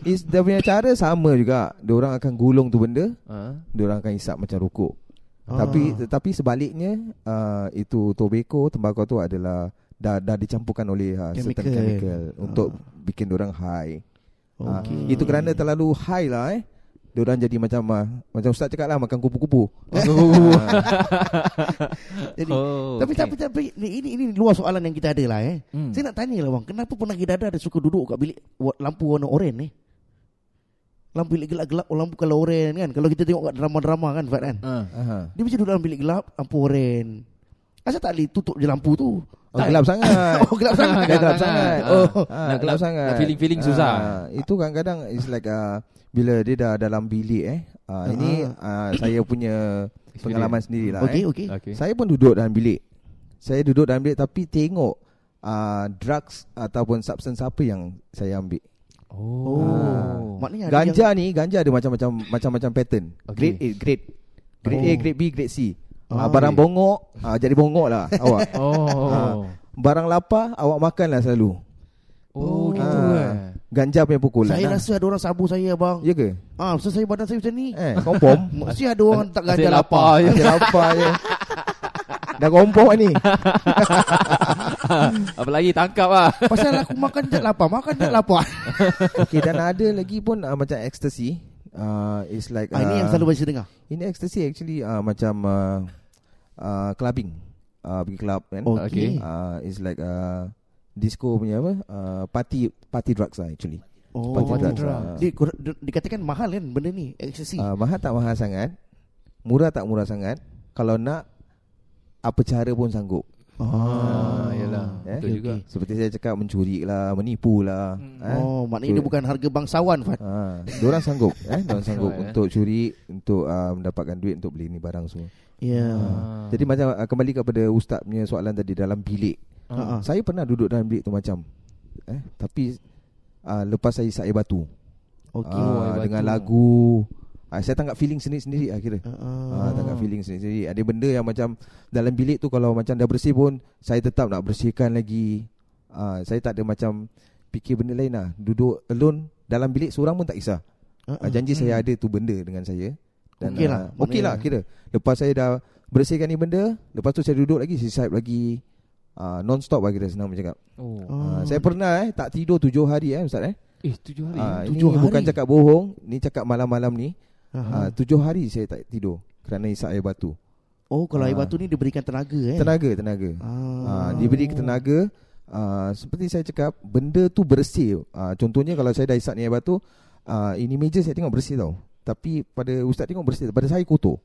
Is dia punya cara sama juga. Diorang akan gulung tu benda,
Ah.
diorang akan hisap macam rokok.
Ah.
Tapi tetapi sebaliknya uh, itu tobacco, tembakau tu adalah dah dah dicampurkan oleh uh, certain
Chemical. Ah.
untuk bikin diorang high. Ah,
Okey.
itu kerana terlalu high lah eh. Diorang jadi macam uh, macam ustaz cakap lah makan kupu-kupu.
Jadi,
Oh,
tapi,
okey.
tapi tapi ini ini ini luar soalan yang kita ada lah eh.
Hmm.
Saya nak tanya lah bang, kenapa penagih dada ada suka duduk kat bilik lampu warna oranye ni? Lampu bilik gelap-gelap, oh, lampu kalau oranye kan. Kalau kita tengok kat drama-drama kan, Fat kan.
Ah.
Aha.
Dia mesti duduk dalam bilik gelap, lampu oranye. Asal tak boleh tutup je lampu tu?
Oh, gelap sangat.
Oh, gelap sangat.
Dah gelap sangat.
Oh,
gelap sangat.
feeling-feeling susah.
Ah, itu kadang-kadang is like uh, bila dia dah dalam bilik eh. Uh, ini uh, saya punya pengalaman sendiri lah.
Okey,
eh.
okey.
Okey.
Saya pun duduk dalam bilik. Saya duduk dalam bilik tapi tengok uh, drugs ataupun substance apa yang saya ambil.
Oh.
Ah.
Maknanya
Ganja
yang,
ni, ganja ada macam-macam macam-macam pattern.
Okey.
Grade A, grade grade A,
Oh.
grade B, grade C.
Oh,
Ah, barang
okey.
bongok, ah, jadi bongok lah awak.
Oh.
Ah. Barang lapar, awak makan lah selalu.
Oh, gitu
Ah. Ganja punya pukulan
saya
lah.
rasa ada orang sabu saya bang.
Ya ke?
Ah, so saya badan saya macam ni.
Eh, kompom.
Mesti ada orang tak
Asyik
ganja
lapar
lapar.
je.
Dia lapar je. Dah kompom ni.
Apalagi tangkap lah.
Pasal aku makan je lapar, makan je lapar.
Okey dan ada lagi pun uh, macam ecstasy. Uh, it's like
Ah, ini yang
uh,
selalu saya dengar.
Ini ecstasy actually uh, macam uh, uh, clubbing. Uh, pergi club kan.
Okey.
Uh, it's like uh, disco punya apa? Uh, party party drugs lah actually.
Oh,
Party
party
drugs.
drugs.
Uh,
Dia, kur- di- dikatakan mahal kan benda ni, ecstasy.
uh, mahal tak mahal sangat. Murah tak murah sangat. Kalau nak apa cara pun sanggup.
Ah, yalah.
Eh?
Betul juga.
Seperti saya cakap mencuri lah, menipu lah.
Hmm.
Eh?
Oh, maknanya dia bukan harga bangsawan, Fat.
Ha, diorang sanggup eh, diorang sanggup
eh.
untuk curi, untuk uh, mendapatkan duit untuk beli ni barang semua.
Ya.
Ah.
Jadi macam uh, kembali kepada ustaz punya soalan tadi dalam bilik.
Ah.
Saya pernah duduk dalam bilik tu macam eh tapi uh, lepas saya air batu.
Okey.
Air
dengan lagu uh, saya tangkap feeling sendiri-sendiri akhirnya.
Ah.
Ah, tangkap feeling sendiri-sendiri. Ada benda yang macam dalam bilik tu kalau macam dah bersih pun saya tetap nak bersihkan lagi. Ah, saya tak ada macam fikir benda lain lah. Duduk alone dalam bilik seorang pun tak kisah.
Ah,
Uh, janji saya ada tu benda dengan saya.
Okey lah,
ah, okey lah kira. Lepas saya dah bersihkan ni benda, lepas tu saya duduk lagi, saya swipe lagi. Uh, non-stop lah kira senang bercakap.
Oh.
Uh, saya pernah eh, tak tidur tujuh hari eh Ustaz eh.
Eh, tujuh hari.
Uh, ini
tujuh
bukan
hari?
cakap bohong, ni cakap malam-malam ni. Uh, tujuh hari saya tak tidur kerana isap air batu.
Oh, kalau air
Ah.
batu ni diberikan tenaga eh.
Tenaga, tenaga.
Ah.
Uh, diberi tenaga uh, seperti saya cakap, benda tu bersih. Uh, contohnya kalau saya dah isap ni air batu, uh, ini meja saya tengok bersih tau. Tapi pada ustaz tengok bersih, pada saya kotor.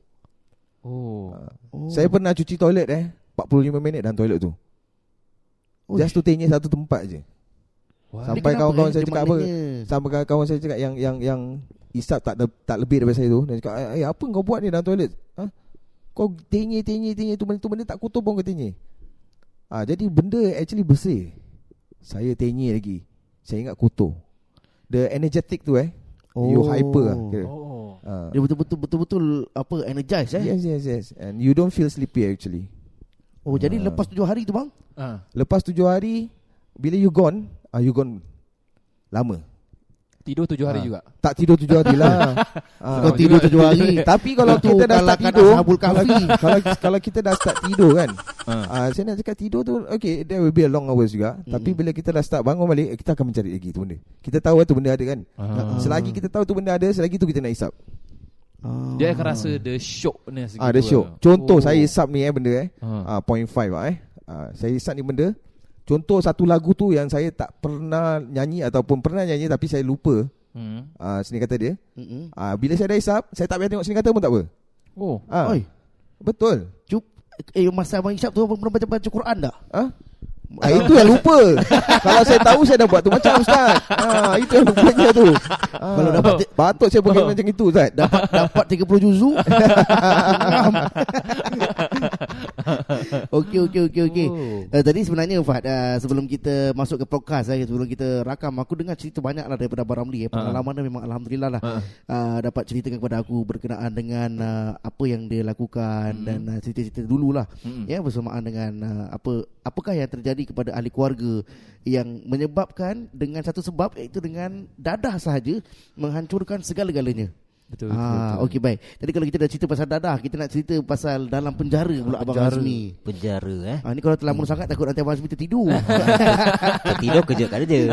Oh.
Oh.
Saya pernah cuci toilet eh 45 minit dalam toilet tu
Oh,
Just to tanya satu tempat je
Wah.
Sampai kawan-kawan
eh?
saya cakap apa Sampai kawan saya cakap yang yang yang Isap tak le- tak lebih daripada saya tu Dia cakap Eh apa kau buat ni dalam toilet ha? Kau tenye tenye tenye tu benda tu benda tak kotor pun kau tenye ah, Jadi benda actually bersih Saya tenye lagi Saya ingat kotor The energetic tu eh You hyper lah kira.
Oh.
Ah.
Dia betul-betul betul-betul apa energize eh.
Yes, yes, yes. And you don't feel sleepy actually.
Oh jadi
Ah.
lepas tujuh hari tu bang?
Ah.
Lepas tujuh hari, bila you gone, ah you gone lama.
Tidur tujuh hari
Ah.
juga.
Tak tidur tujuh hari lah. Ah,
Kau tidur tujuh hari.
Tapi kalau kita dah start tidur, kalau, kalau kalau kita dah start tidur kan,
Ah.
ah saya nak cakap tidur tu, okay, there will be a long hours juga. Tapi bila kita dah start bangun balik, kita akan mencari lagi tu benda. Kita tahu tu benda ada kan.
Ah.
Selagi kita tahu tu benda ada, selagi tu kita nak hisap.
Ah.
Dia akan rasa the shockness
Ah, ada
gitu
show.
lah.
Contoh
Oh.
saya hisap ni eh benda eh.
Ah.
Ah, point five ah eh. Ah, saya hisap ni benda. Contoh satu lagu tu yang saya tak pernah nyanyi ataupun pernah nyanyi tapi saya lupa.
Hmm.
Ah, sini kata dia.
Mm-mm.
Ah, bila saya dah hisap, saya tak payah tengok sini kata pun tak apa.
Oh.
Ah,
Oi,
betul.
cup eh masa abang hisap tu abang pernah baca baca Quran tak?
Ah? Ah, itu yang lupa. Kalau saya tahu saya dah buat tu macam ustaz. Ah, itu yang lupanya tu. Ah,
Kalau dapat
patut saya pakai macam itu ustaz.
Dapat dapat 30 juzu. Okey okey okey okey.
Oh.
Uh, tadi sebenarnya Fahad uh, sebelum kita masuk ke podcast uh, sebelum kita rakam aku dengar cerita banyak lah daripada Abang Ramli eh. Pengalaman dia memang alhamdulillah lah.
Ah.
Uh, dapat ceritakan kepada aku berkenaan dengan uh, apa yang dia lakukan dan uh, cerita-cerita dululah.
Mm-mm.
Ya bersamaan dengan uh, apa apakah yang terjadi kepada ahli keluarga yang menyebabkan dengan satu sebab iaitu dengan dadah sahaja menghancurkan segala-galanya.
Betul,
Ah, okey baik. Jadi kalau kita dah cerita pasal dadah, kita nak cerita pasal dalam penjara pula Abang
Penjara.
Azmi.
Penjara eh
Ah, ni kalau terlalu sangat takut nanti Abang Azmi tertidur.
Tertidur kerja kat dia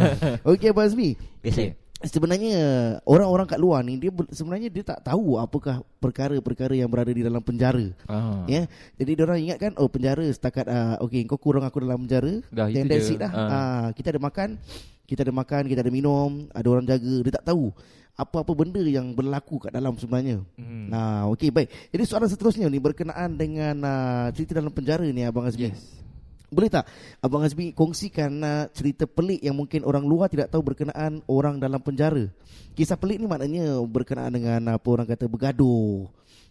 okey Abang Azmi.
Biasa
Sebenarnya orang-orang kat luar ni dia sebenarnya dia tak tahu apakah perkara-perkara yang berada di dalam penjara.
Ah.
Ya. Jadi dia orang ingatkan oh penjara setakat uh, okey kau kurang aku dalam penjara.
Dah,
then that's it dah.
Ah.
Ah, kita ada makan, kita ada makan, kita ada minum, ada orang jaga. Dia tak tahu apa-apa benda yang berlaku kat dalam sebenarnya.
Hmm.
Nah, okey baik. Jadi soalan seterusnya ni berkenaan dengan uh, cerita dalam penjara ni Abang Azmi.
Yes.
Boleh tak Abang Azmi kongsikan uh, cerita pelik yang mungkin orang luar tidak tahu berkenaan orang dalam penjara. Kisah pelik ni maknanya berkenaan dengan apa orang kata bergaduh.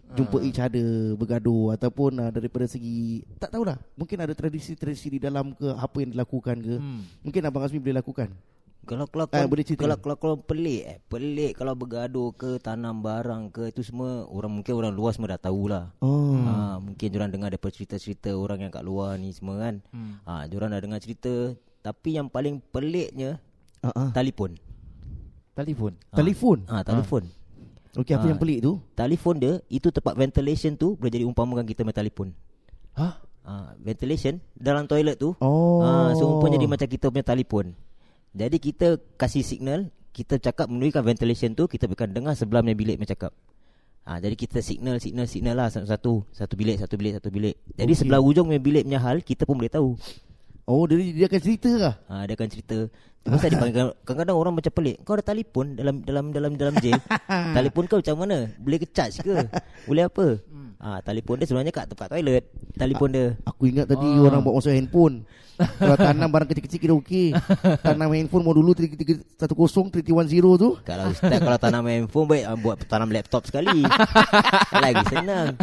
Jumpa each other, bergaduh ataupun uh, daripada segi tak tahulah. Mungkin ada tradisi-tradisi di dalam ke apa yang dilakukan ke.
Hmm.
Mungkin Abang Azmi boleh lakukan.
Kalau kalau
Ah,
kalau,
boleh cerita.
kalau, kalau kalau pelik eh, pelik kalau bergaduh ke tanam barang ke itu semua orang mungkin orang luar semua dah tahulah.
Oh.
Ha, mungkin orang dengar daripada cerita-cerita orang yang kat luar ni semua kan.
Hmm.
Ha, orang dah dengar cerita tapi yang paling peliknya
Uh, uh.
telefon.
Telefon.
Ha.
Telefon.
Ah, telefon.
Okey apa
Ah.
yang pelik tu?
Telefon dia itu tempat ventilation tu boleh jadi umpamakan kita main telefon.
Hah?
Ah, ventilation dalam toilet tu.
Oh.
Ah, seumpama jadi macam kita punya telefon. Jadi kita kasih signal, kita cakap menerukan ventilation tu, kita akan dengar sebelah punya bilik punya cakap. Ah, jadi kita signal, signal, signal lah satu-satu. Satu bilik, satu bilik, satu bilik. Jadi
Okey.
sebelah ujung punya bilik punya hal, kita pun boleh tahu.
Oh dia dia akan cerita kah?
Ah, dia akan cerita. Pasal dia panggil kadang-kadang orang macam pelik. Kau ada telefon dalam dalam dalam dalam jail. telefon kau macam mana? Boleh ke charge ke? Boleh apa? Ah, telefon dia sebenarnya kat tempat toilet. Telefon dia.
Aku ingat tadi
Ah.
orang bawa masuk handphone. Kalau tanam barang kecil-kecil kira okey. Tanam handphone mau dulu 3310 3310 tu.
Kalau ustaz kalau tanam handphone baik ah, buat tanam laptop sekali. Lagi senang.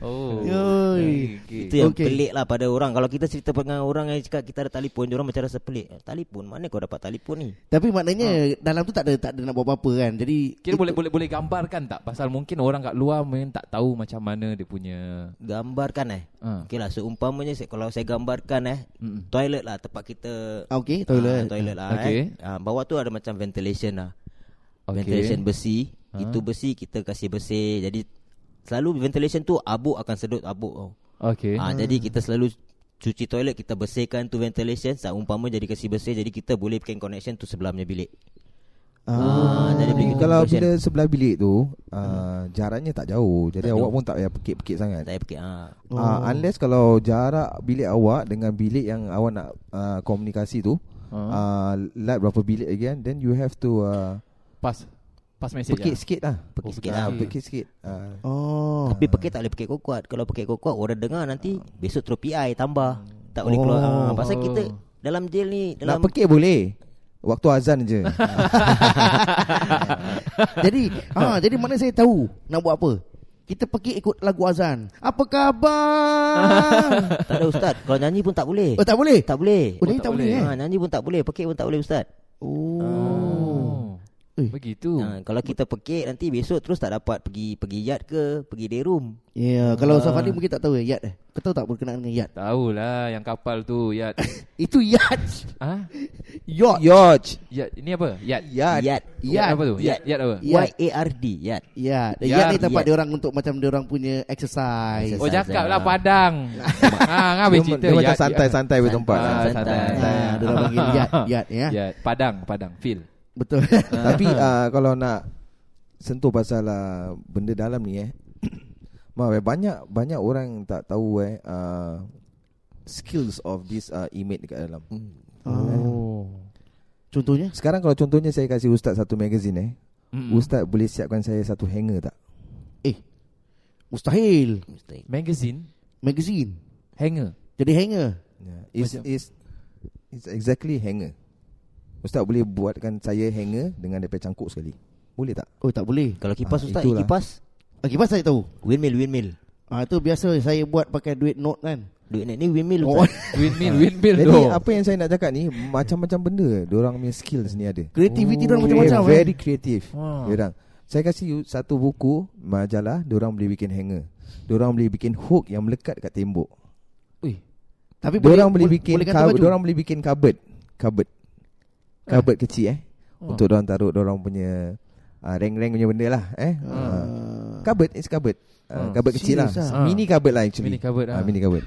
Oh.
Yoi.
Okay.
Itu yang
Okey.
pelik lah pada orang. Kalau kita cerita dengan orang yang cakap kita ada telefon, orang macam rasa pelik. Eh, Telefon mana kau dapat telefon ni?
Tapi maknanya dalam tu tak ada tak ada nak buat apa-apa kan. Jadi
Kira boleh boleh boleh gambarkan tak pasal mungkin orang kat luar mungkin tak tahu macam mana dia punya
Gambarkan eh.
ha.
Okey lah seumpamanya saya- kalau saya gambarkan eh
Mm-mm.
toilet lah tempat kita
Ah, okey, toilet.
Ah, toilet lah
Okey.
eh. Ah, bawah tu ada macam ventilation lah.
Okey.
Ventilation besi.
Ah.
Itu besi kita kasih bersih. Jadi selalu ventilation tu abuk akan sedut abuk tau.
Okey.
Ah, jadi kita selalu cuci toilet kita bersihkan tu ventilation seumpama jadi kasih bersih jadi kita boleh bikin connection tu sebelah punya bilik. Ah, kita
Kalau bila sebelah bilik tu uh, Jaraknya tak jauh Jadi
Tak
awak
jauh.
pun tak payah pekik-pekik sangat
tak payah pakai ah.
Oh.
uh, Unless kalau jarak bilik awak Dengan bilik yang awak nak uh, komunikasi tu
Ha.
uh, Light berapa bilik lagi kan Then you have to uh,
Pas pas message.
Pekik
ah?
sikit lah
Pekik
Oh,
sikit
pekik.
lah.
uh, Pekik sikit uh,
Oh.
Tapi pakai tak boleh pakai kuat. Kalau pakai kuat orang dengar nanti besok terus PI tambah. Tak boleh keluar.
Oh.
Ah, pasal kita dalam jail ni
Nak
dalam
pekik boleh Waktu azan je
jadi ha jadi mana saya tahu nak buat apa? Kita pergi ikut lagu azan. Apa khabar?
tak ada ustaz. Kalau nyanyi pun tak boleh.
oh tak boleh.
Tak boleh.
Oh, nyanyi tak boleh, eh?
Ha, nyanyi pun tak boleh. Pakai pun tak boleh ustaz.
Oh.
Oh.
Eh.
Begitu.
Ha, kalau kita pekik nanti besok terus tak dapat pergi pergi yard ke, pergi day room.
Ya, kalau Safadi mungkin tak tahu ya, yacht eh. Kau tahu tak berkenaan dengan yacht?
Tahulah yang kapal tu yacht.
Itu yacht.
ah?
Yacht.
Yacht.
Yacht ini apa? Yacht.
Yacht.
Yacht.
Yacht apa tu? Yacht, yacht apa?
Y A R D, yard.
Yacht.
Yacht.
Yacht ni tempat dia orang untuk macam dia orang punya exercise.
Oh cakap lah
lah.
Padang. ha, ngabe
Dia,
cerita
dia macam santai-santai bertempat.
Ah,
Santai.
santai.
Ah, dia orang panggil yacht, yacht ya.
Yacht. Padang, Padang, feel.
Betul.
Tapi uh, kalau nak sentuh pasal uh, benda dalam ni eh. Maaf eh, banyak banyak orang tak tahu eh uh, skills of this uh, image dekat dalam.
Oh. Contohnya?
Sekarang kalau contohnya saya kasih ustaz satu magazine eh.
Mm-mm.
Ustaz boleh siapkan saya satu hanger tak?
Eh. Mustahil.
Mustahil.
Magazine,
Magazine.
hanger.
Jadi hanger.
Yeah. It's,
Macam-
it's, it's exactly hanger. Ustaz boleh buatkan saya hanger dengan daripada cangkuk sekali. Boleh tak?
Oh tak boleh.
Kalau kipas
Ah,
ustaz,
itulah.
kipas
Okay, kipas saya tahu.
windmill windmill.
Ah itu biasa saya buat pakai duit note kan.
Duit ni ni windmill
Oh.
Windmill, windmill
Jadi
tu.
apa yang saya nak cakap ni macam-macam benda diorang punya skills ni ada.
kreativiti
Oh,
macam-macam
very, very
eh.
creative.
Wah.
Diorang. Saya kasih you satu buku majalah, diorang boleh bikin hanger. Diorang boleh bikin hook yang melekat kat tembok.
Ui.
Tapi
Diorang boleh, bikin
boleh ganti
cupboard,
baju.
diorang boleh bikin cupboard. Cupboard. Cupboard kecil eh.
Oh.
Untuk diorang taruh diorang punya uh, rank-rank punya benda lah eh. Uh.
Ah.
Cupboard is cupboard. Uh,
Oh,
cupboard kecil lah.
ah?
Mini cupboard lah actually.
Mini cupboard
Ah,
ah.
mini cupboard.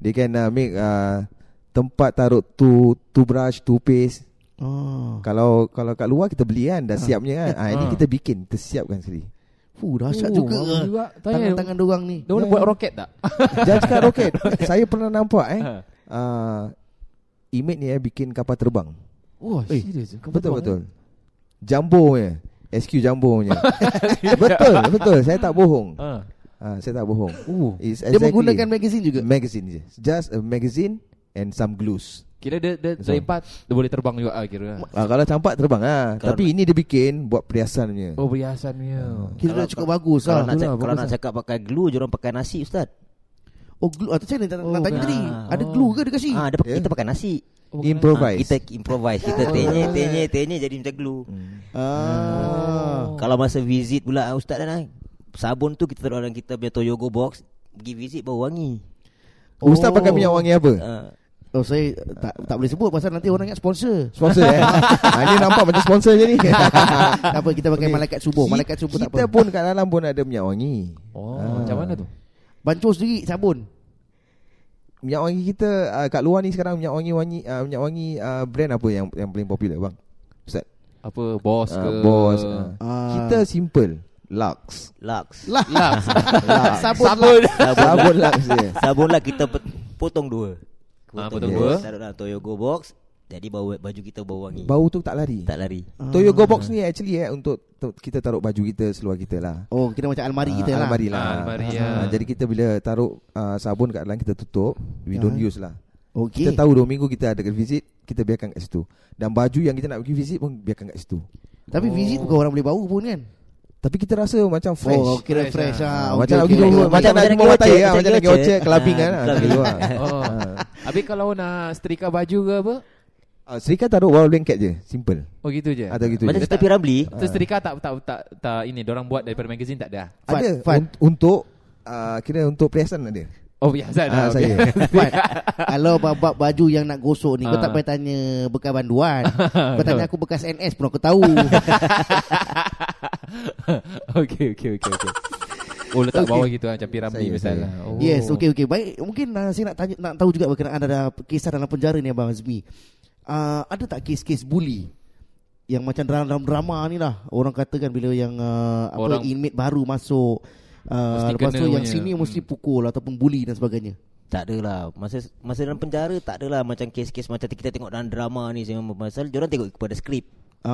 They can uh, make uh, tempat taruh tu toothbrush, toothpaste.
Oh.
Kalau kalau kat luar kita beli kan dah siapnya kan. Ah ini
Ah.
kita bikin, kita siapkan sekali.
Fuh, dahsyat
Oh,
juga. ah.
juga.
Tangan-tangan dorang ni.
Dia boleh buat roket tak?
Jangan cakap roket. Saya pernah nampak eh.
Ha.
Uh, image ni eh bikin kapal terbang.
Wah,
Eh,
serius.
Betul betul. Jumbo punya. SQ Jumbo punya. betul, betul. Saya tak bohong.
Ha.
Ah, saya tak bohong.
Uh.
It's
Dia
exactly
menggunakan magazine juga.
magazine je. Just a magazine and some glues.
Kira dia, dia
So.
lempar Dia boleh terbang juga ah, kira
Ah, kalau campak terbang ah.
Kalau-
Tapi ini dia bikin buat perhiasan punya.
Oh perhiasannya
Kira dah cukup bagus
Kalau
lah.
nak
itulah,
cakap, kalau nak cakap pakai glue, orang pakai nasi ustaz.
Oh, glue. Atau mana nak,
Oh,
nak tanya tadi?
Ah.
Ada glue ke dia kasih?
Ah, dia pakai,
Ya.
kita pakai nasi.
Oh,
Improvise.
Ah, kita improvise, kita tenye, tenye, tenye jadi macam glue.
Hmm.
Ah.
Kalau masa visit pula ah, ustaz dan sabun tu kita taruh dalam kita punya Toyogo box, pergi visit bau wangi.
Oh. Ustaz pakai minyak wangi apa?
Ah,
Oh, saya tak tak boleh sebut pasal nanti orang ingat sponsor.
Sponsor eh. ha, ini nampak macam sponsor je ni.
tak apa, kita pakai
Okey.
malaikat subuh. Malaikat subuh tak
Kita
apa.
pun kat dalam pun ada minyak wangi.
Oh
Ah.
macam mana tu
Bancur sendiri sabun.
Minyak wangi kita uh, kat luar ni sekarang minyak wangi wangi uh, minyak wangi uh, brand apa yang yang paling popular bang? Ustaz.
Apa bos
Uh,
ke
boss. Uh.
Ah.
Kita simple. Lux.
Lux.
Lah.
Lux.
sabun.
Sabun
Sabun Lux je.
Sabun lah kita potong dua.
Ah, potong
dua.
Taruh dalam Toyogo box, jadi bau baju kita bau wangi.
Bau tu tak lari.
Tak lari.
Toyogo box ni actually eh untuk tu- kita taruh baju kita seluar kita lah.
Oh, kita macam almari
Ah,
kita lah.
Almari lah.
Ah, almari,
Ah,
ya.
Jadi kita bila taruh uh, sabun kat dalam kita tutup, we don't
Ah.
use lah.
Okey.
Kita tahu dua minggu kita ada visit, kita biarkan kat situ. Dan baju yang kita nak pergi visit pun biarkan kat situ.
Tapi visit bukan orang boleh bau pun kan?
Tapi kita rasa macam fresh.
Oh, kira
Fresh
fresh,
ah.
ah.
Ah, macam jumpa,
okey.
macam nak
Macam pergi
lah,
Orchard,
macam nak pergi
Orchard.
Orchard, clubbing
Ah,
kan. ah.
Oh.
Ah.
Habis kalau nak setrika baju ke apa
Ah, Serika taruh wall blanket je, simple.
Oh gitu je
Atau gitu
Macam
je.
kita Piramli.
Tu setrika tak tak tak tak ini orang buat daripada magazine tak ada.
Fat,
Ada
Fat.
un- untuk uh, kira untuk perhiasan ada.
Oh biasa
Ah,
dah.
saya.
Fat, Kalau bab baju yang nak gosok ni Kau
Ah.
tak payah tanya Bekas banduan Kau tanya aku bekas NS pun aku tahu
Okey okey okey okey. Oh letak
Okey.
bawah gitu macam piramid
Saya,
misalnya. Oh.
Yes okay okay Baik Mungkin uh, saya nak tanya Nak tahu juga Berkenaan ada Kisah dalam penjara ni Abang Azmi uh, Ada tak kes-kes bully Yang macam dalam drama ni lah Orang katakan bila yang uh, apa
Orang-
Inmate baru masuk uh,
Mesti
Lepas tu yang
punya.
sini Mesti
Hmm.
pukul Ataupun bully dan sebagainya
Tak adalah Masa masa dalam penjara Tak adalah Macam kes-kes Macam kita tengok dalam drama ni Semua pasal Diorang tengok kepada skrip
Ah,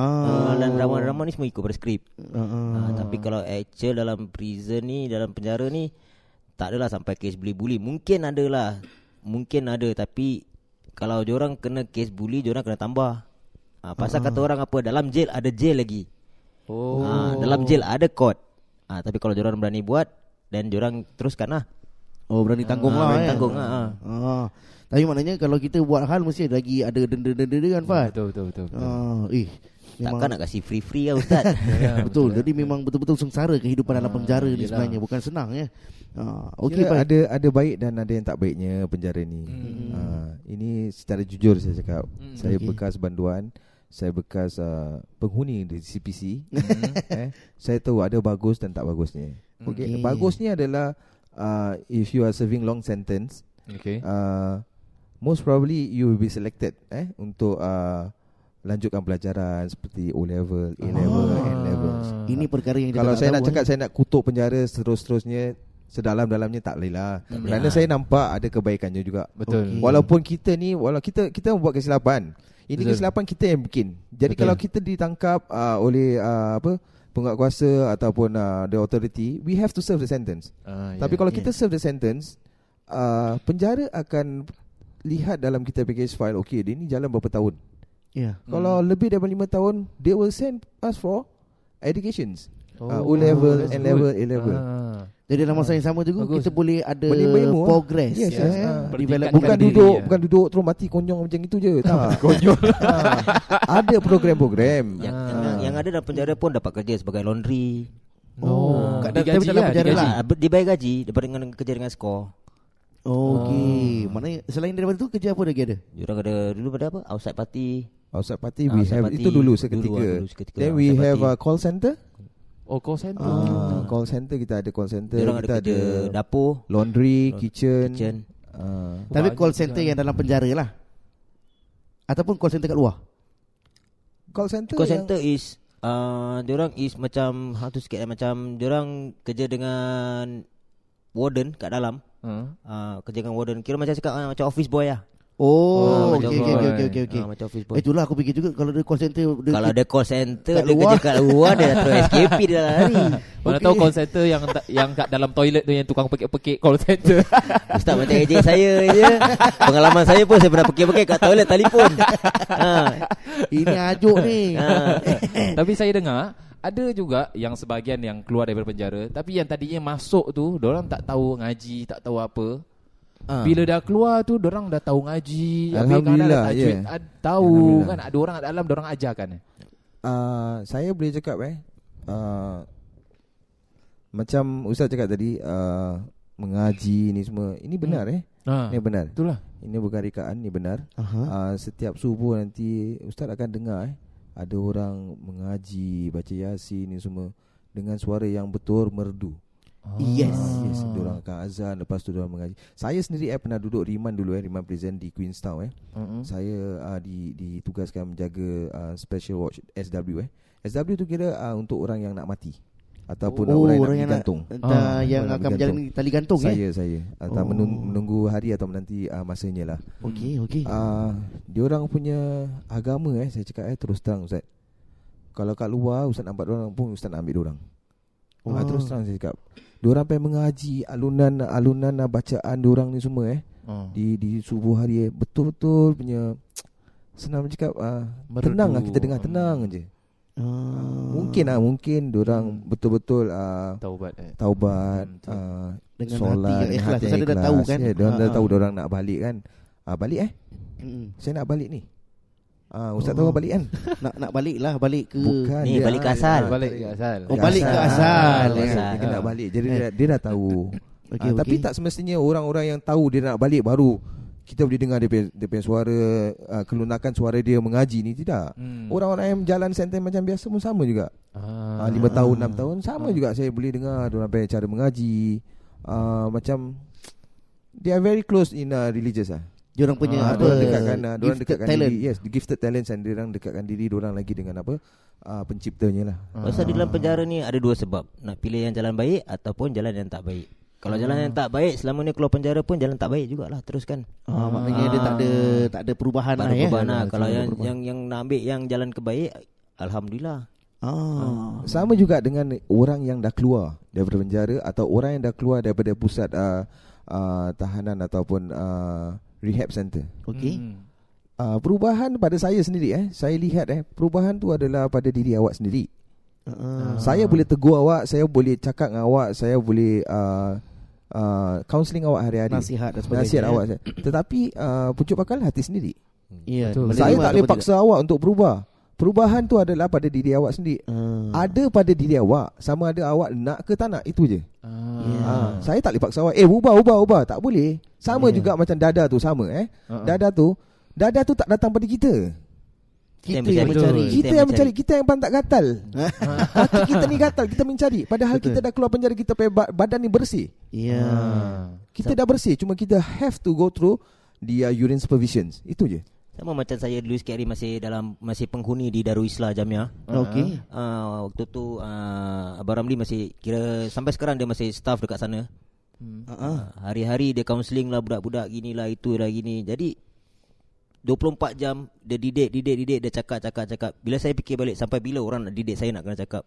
ah. Dalam drama-drama ni Semua ikut pada skrip
Ah, ah.
ah. Tapi kalau actual Dalam prison ni Dalam penjara ni Tak adalah sampai kes bully-bully Mungkin adalah Mungkin ada Tapi Kalau diorang kena kes bully Diorang kena tambah ah, Pasal kata orang apa Dalam jail ada jail lagi
Oh.
ah, Dalam jail ada court ah, Tapi kalau diorang berani buat Dan diorang teruskan lah
Oh berani tanggung
Ah,
lah
berani
eh.
tanggung lah, ah.
ah. Tapi maknanya kalau kita buat hal mesti lagi ada denda-denda kan Fat.
Betul betul betul. betul.
Ah, eh. Memang-
Takkan nak kasih free-free lah Ustaz
Ya,
Betul. Jadi memang betul-betul sengsara kehidupan dalam
Ah,
penjara ni
yelah.
sebenarnya bukan senang ya. Ah,
okey
baik.
ada ada baik dan ada yang tak baiknya penjara ni.
Hmm.
Uh, ini secara jujur saya cakap.
Hmm.
Saya
Okey.
bekas banduan, saya bekas uh, penghuni di CPC.
Hmm.
eh, saya tahu ada bagus dan tak bagusnya. Okey,
Okey.
bagusnya adalah uh, if you are serving long sentence,
Okay.
uh, most probably you will be selected eh untuk uh, lanjutkan pelajaran seperti O level, A level,
Ah.
N levels.
Ini perkara yang
Kalau saya nak
eh.
cakap saya nak kutuk penjara seterus-terusnya sedalam-dalamnya tak boleh lah.
Boleh
Kerana
lah.
saya nampak ada kebaikannya juga.
Betul.
Okey.
Walaupun kita ni walau kita kita membuat kesilapan. Ini
Betul.
kesilapan kita yang bikin. Jadi
Betul.
kalau kita ditangkap uh, oleh uh, apa penguatkuasa ataupun uh, the authority, we have to serve the sentence.
Ah,
Tapi
ya.
kalau
ya.
kita serve the sentence, uh, penjara akan lihat dalam kita package file, okay, dia ni jalan berapa tahun.
Ya.
Hmm.
Kalau lebih daripada 5 tahun, they will send us for educations. Uh,
Oh,
O level,
that's
N level,
good.
A level.
Ah.
Jadi dalam masa yang sama juga
Bagus.
kita boleh ada
Boleh ah.
progress
Yes,
ya.
yes, ah. Bukan
diri,
duduk,
ya.
bukan duduk terus mati konyol macam itu je. Tak. konyol. ada program-program.
yang,
Ah.
yang, yang ada dalam penjara pun dapat kerja sebagai laundry
Oh,
Ah,
kat- tapi
digaji
dalam
lah,
penjara
digaji.
lah.
Ah, Dibayar gaji Daripada dengan kerja dengan skor
Okey. Maknanya selain daripada tu kerja apa lagi ada?
Diorang ada Dulu pada apa Outside party
Outside party we
Outside
have
party.
itu dulu
Dulu,
seketika.
ah, dulu seketika
Then we
outside
have
party.
a call center.
Oh, call center.
Ah, call center kita ada call center,
Diorang ada
kita
kerja
ada
dapur
laundry, kitchen.
Kitchen
Ah,
Tapi call center yang dalam penjara lah. Ataupun call center kat luar.
call center.
Call
yang-
center is uh, Diorang is macam How to sikit eh, Macam Diorang kerja dengan Warden kat dalam
Ah.
uh, Kerja dengan warden Kira macam cakap uh, Macam office boy lah
Oh,
Ah,
okey
macam
okey
boy.
okey okey okey okey.
Ah, Macam office boy
itulah aku fikir juga kalau dia call center dia
Kalau ada call center Dia
luar.
kerja kat luar Dia dah terus SKP Dia dah lari
Mana
Okey.
tahu call center yang yang kat dalam toilet tu yang tukang pekik-pekik call center.
Ustaz macam ejek saya je Pengalaman saya pun Saya pernah pergi-pergi kat toilet telefon ha.
ini ajuk ni.
Ha.
Tapi saya dengar ada juga yang sebahagian yang keluar daripada penjara tapi yang tadinya masuk tu orang tak tahu ngaji, tak tahu apa.
Ah.
Bila dah keluar tu orang dah tahu ngaji,
Alhamdulillah,
ada tajwid,
ya.
ad- tahu kan ada orang kat dalam orang ajarkan.
Ah, saya boleh cakap eh uh, macam ustaz cakap tadi uh, mengaji ni semua ini benar eh
Ha.
ini benar
Itulah.
ini bukan rekaan ini benar
Aha.
uh, setiap subuh nanti ustaz akan dengar eh ada orang mengaji baca yasin ni semua dengan suara yang betul merdu
Yes.
yes orang akan azan lepas tu orang mengaji saya sendiri eh pernah duduk riman dulu eh riman prison di Queenstown eh
Mm-mm.
saya uh, di ditugaskan menjaga uh, special watch SW eh. SW tu kira uh, untuk orang yang nak mati ataupun
oh,
orang,
orang
yang nak digantung.
Nak,
Ah,
yang
nak
akan menjalani tali gantung
saya
ya.
saya atau
Oh.
menunggu, hari atau menanti uh, masanya lah.
Okey okey.
Uh, dia orang punya agama eh saya cakap eh terus terang ustaz. Kalau kat luar ustaz nampak orang pun ustaz nak ambil dia orang. Oh.
Oh.
terus terang saya cakap. Dia orang pengen mengaji alunan alunan uh, bacaan dia orang ni semua eh
Oh.
di di subuh hari eh, betul-betul punya senang cakap uh,
Merdu.
tenang lah kita dengar tenang je.
Ah.
Mungkin lah mungkin orang
Hmm.
betul-betul uh,
Taubat eh.
taubat
Hmm,
uh,
Dengan
solat
hati yang ikhlas.
hati yang
dia dah tahu
ikhlas.
kan.
Ya, dia orang dah
Ah,
tahu
ah.
dia orang nak balik kan. Ah balik eh.
Mm-mm.
Saya nak balik ni. Ah ustaz
Oh.
tahu balik kan?
Nak nak balik lah balik ke
Bukan
Ni,
dia,
balik ke
ah,
asal.
ah,
Balik ke asal.
Oh, balik ke asal.
Dia,
Asal.
dia kena
Ah.
balik. Jadi
Eh.
dia, dia dah tahu.
Okey,
Ah, Tapi tak semestinya orang-orang yang tahu dia nak balik baru kita boleh dengar dia punya, dia punya suara uh, kelunakan suara dia mengaji ni tidak.
Hmm.
Orang-orang yang jalan senten macam biasa pun sama juga.
Ah.
Ah, lima tahun, enam tahun sama juga saya boleh dengar dia orang punya cara mengaji. Ah, macam they are very close in uh, religious ah.
Dia orang punya
Ah,
apa?
diorang dekatkan uh, diorang
gifted
dekatkan
talent.
diri. Yes, the gifted talents and diorang dekatkan diri diorang lagi dengan apa? Uh, penciptanya lah.
Pasal di dalam penjara ni Ada dua sebab Nak pilih yang jalan baik Ataupun jalan yang tak baik Kalau jalan yang tak baik Selama ni keluar penjara pun Jalan tak baik jugalah Teruskan
Ah, maknanya dia tak ada tak ada perubahan
Tak
lah
ada
ya.
perubahan lah
Tak
Kalau yang,
perubahan.
yang yang nak ambil Yang jalan kebaik Alhamdulillah
Ah.
Sama juga dengan orang yang dah keluar daripada penjara atau orang yang dah keluar daripada pusat uh, uh, tahanan ataupun uh, rehab center.
Okey.
Hmm.
Uh, perubahan pada saya sendiri eh, saya lihat eh, perubahan tu adalah pada diri awak sendiri.
Ah.
Saya boleh tegur awak, saya boleh cakap dengan awak, saya boleh uh, uh, counselling awak hari-hari.
Nasihat dan sebagainya.
Nasihat awak. Tetapi uh, pucuk pakal hati sendiri.
Ya.
Betul.
menerima
Saya tak boleh paksa awak untuk berubah. Perubahan tu adalah pada diri awak sendiri.
Ah.
Ada pada diri awak, sama ada awak nak ke tak nak, itu je.
Yeah.
Ha, saya tak boleh paksa awak, eh ubah, ubah, ubah. Tak boleh. Sama
Yeah.
juga macam dada tu, sama eh.
Uh-uh.
Dada tu, dada tu tak datang pada kita.
Kita
Kita
yang
mencari.
mencari.
Kita
Kita
yang
yang mencari, kita yang pantat gatal. Kaki kita ni gatal, kita mencari. Padahal
Betul.
kita dah keluar penjara, kita ba- badan ni bersih.
Ya.
Kita dah bersih, cuma kita have to go through the uh, urine supervisions. Itu je.
Sama macam saya dulu sikit hari masih dalam masih penghuni di Darul Islah Jamiah.
Okey.
Uh, waktu tu uh, Abang Ramli masih kira sampai sekarang dia masih staff dekat sana.
Ah.
Uh, hari-hari dia counselling lah budak-budak gini lah itu lah gini. Jadi 24 jam dia didik didik didik dia cakap cakap cakap. Bila saya fikir balik sampai bila orang nak didik saya nak kena cakap.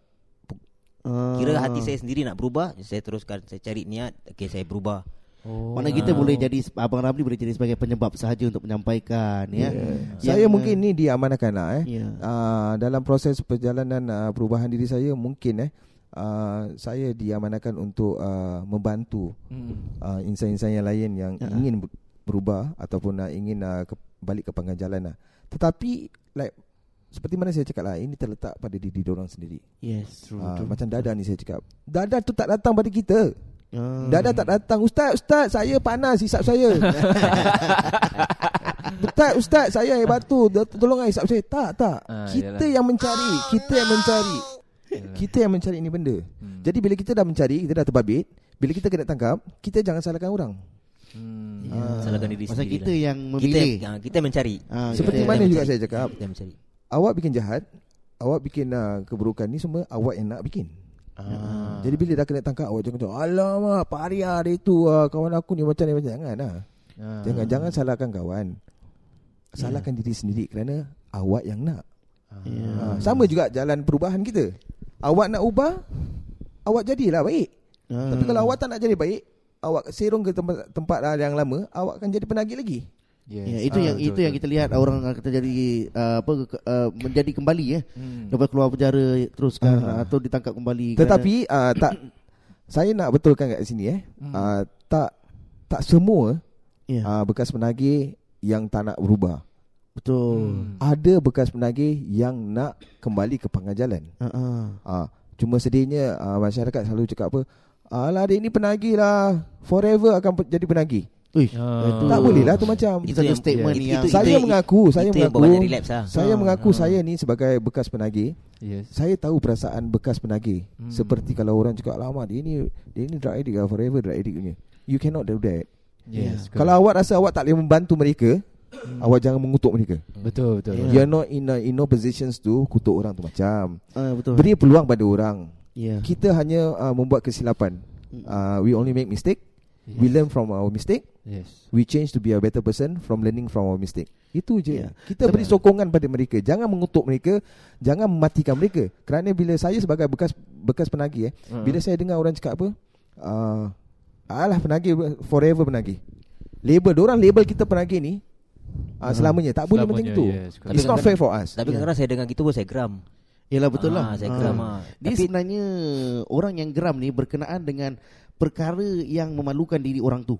Ah.
Kira hati saya sendiri nak berubah, saya teruskan saya cari niat, okey saya berubah.
Oh.
Mana kita boleh jadi Abang Ramli boleh jadi sebagai penyebab sahaja untuk menyampaikan ya. Yang,
Saya
uh,
mungkin ni diamanahkan lah eh.
Ya.
Uh, dalam proses perjalanan uh, perubahan diri saya mungkin eh uh, saya diamanahkan untuk uh, membantu
Hmm.
uh, insan-insan yang lain yang
Ya.
ingin ber- berubah ataupun uh, ingin uh, ke, balik ke pangkal jalan lah. Tetapi like seperti mana saya cakap lah ini terletak pada diri orang sendiri.
Yes.
True,
Uh,
true.
macam dada ni saya cakap. Dada tu tak datang pada kita.
Ah.
Dada tak datang Ustaz, Ustaz saya panas hisap saya Ustaz, Ustaz saya air batu Dah- Tolong air hisap saya Tak, tak
Ah,
Kita
yalah.
yang mencari Kita yang mencari Kita yang mencari ini benda
Hmm.
Jadi bila kita dah mencari Kita dah terbabit Bila kita kena tangkap Kita jangan salahkan orang
Hmm.
Ya.
Salahkan diri
Masa
sendiri
kita
lah.
yang
kita
memilih.
uh, kita mencari.
Ah,
Seperti
kita
mana
yang
juga
mencari.
saya cakap
Kita mencari.
Awak bikin jahat Awak bikin uh, keburukan ni semua Awak yang nak bikin
Ah.
Jadi bila dah kena tangkap Awak jangan cakap Alamak paria dia tu uh, Kawan aku ni macam ni macam Jangan lah
Ah.
Jangan jangan salahkan kawan. Salahkan diri sendiri kerana awak yang nak.
Ya.
Ha, sama juga jalan perubahan kita. Awak nak ubah, awak jadilah baik.
Ah.
Tapi kalau awak tak nak jadi baik, awak serong ke tempat tempat yang lama, awak akan jadi penagih lagi.
Yes.
Ya, itu
Ah,
yang
betul,
itu yang
betul.
kita lihat orang akan terjadi uh, apa uh, menjadi kembali ya.
Hmm.
Lepas keluar penjara teruskan
Ah.
atau ditangkap kembali.
Tetapi uh, tak saya nak betulkan kat sini eh. Uh, tak tak semua
ya,
uh, bekas penagih yang tak nak berubah.
betul.
Hmm.
Ada bekas penagih yang nak kembali ke pangkal jalan.
Ah.
Ah, cuma sedihnya ah, masyarakat selalu cakap apa? Alah dia ni penagih lah Forever akan jadi penagih
Uish, itu
Tak boleh lah tu macam
Itu
Itu
satu
yang-
statement
itu-
yang
itu-
Saya
itu-
mengaku Saya
itu yang
mengaku
banyak relapse lah.
Saya
Ah,
mengaku
ah.
saya ni sebagai bekas penagih
Yes.
Saya tahu perasaan bekas penagih
Hmm.
Seperti kalau orang cakap Lama dia ni Dia ni drug addict lah Forever drug addict punya You cannot do that
Yes.
Kalau awak rasa awak tak boleh membantu mereka Awak jangan mengutuk mereka
betul betul.
Ya.
You are not in a, in no positions to kutuk orang tu macam
Ah, betul.
Beri peluang pada orang
Ya.
Kita hanya uh, membuat kesilapan uh, We only make mistake
Yes.
We learn from our mistake
Yes.
We change to be a better person From learning from our mistake Itu je
Ya.
Kita beri sokongan pada mereka Jangan mengutuk mereka Jangan mematikan mereka Kerana bila saya sebagai bekas bekas penagih eh,
Hmm.
Bila saya dengar orang cakap apa uh, Alah penagih Forever penagih Label Diorang label kita penagih ni uh, Selamanya Tak boleh macam
Selamanya,
itu
yes.
It's not fair for us
Tapi kadang-kadang saya dengar gitu pun saya geram.
Yalah betul
Ah,
lah.
saya
Ah.
geram ah.
Dia
Tapi-
sebenarnya orang yang geram ni berkenaan dengan perkara yang memalukan diri orang tu.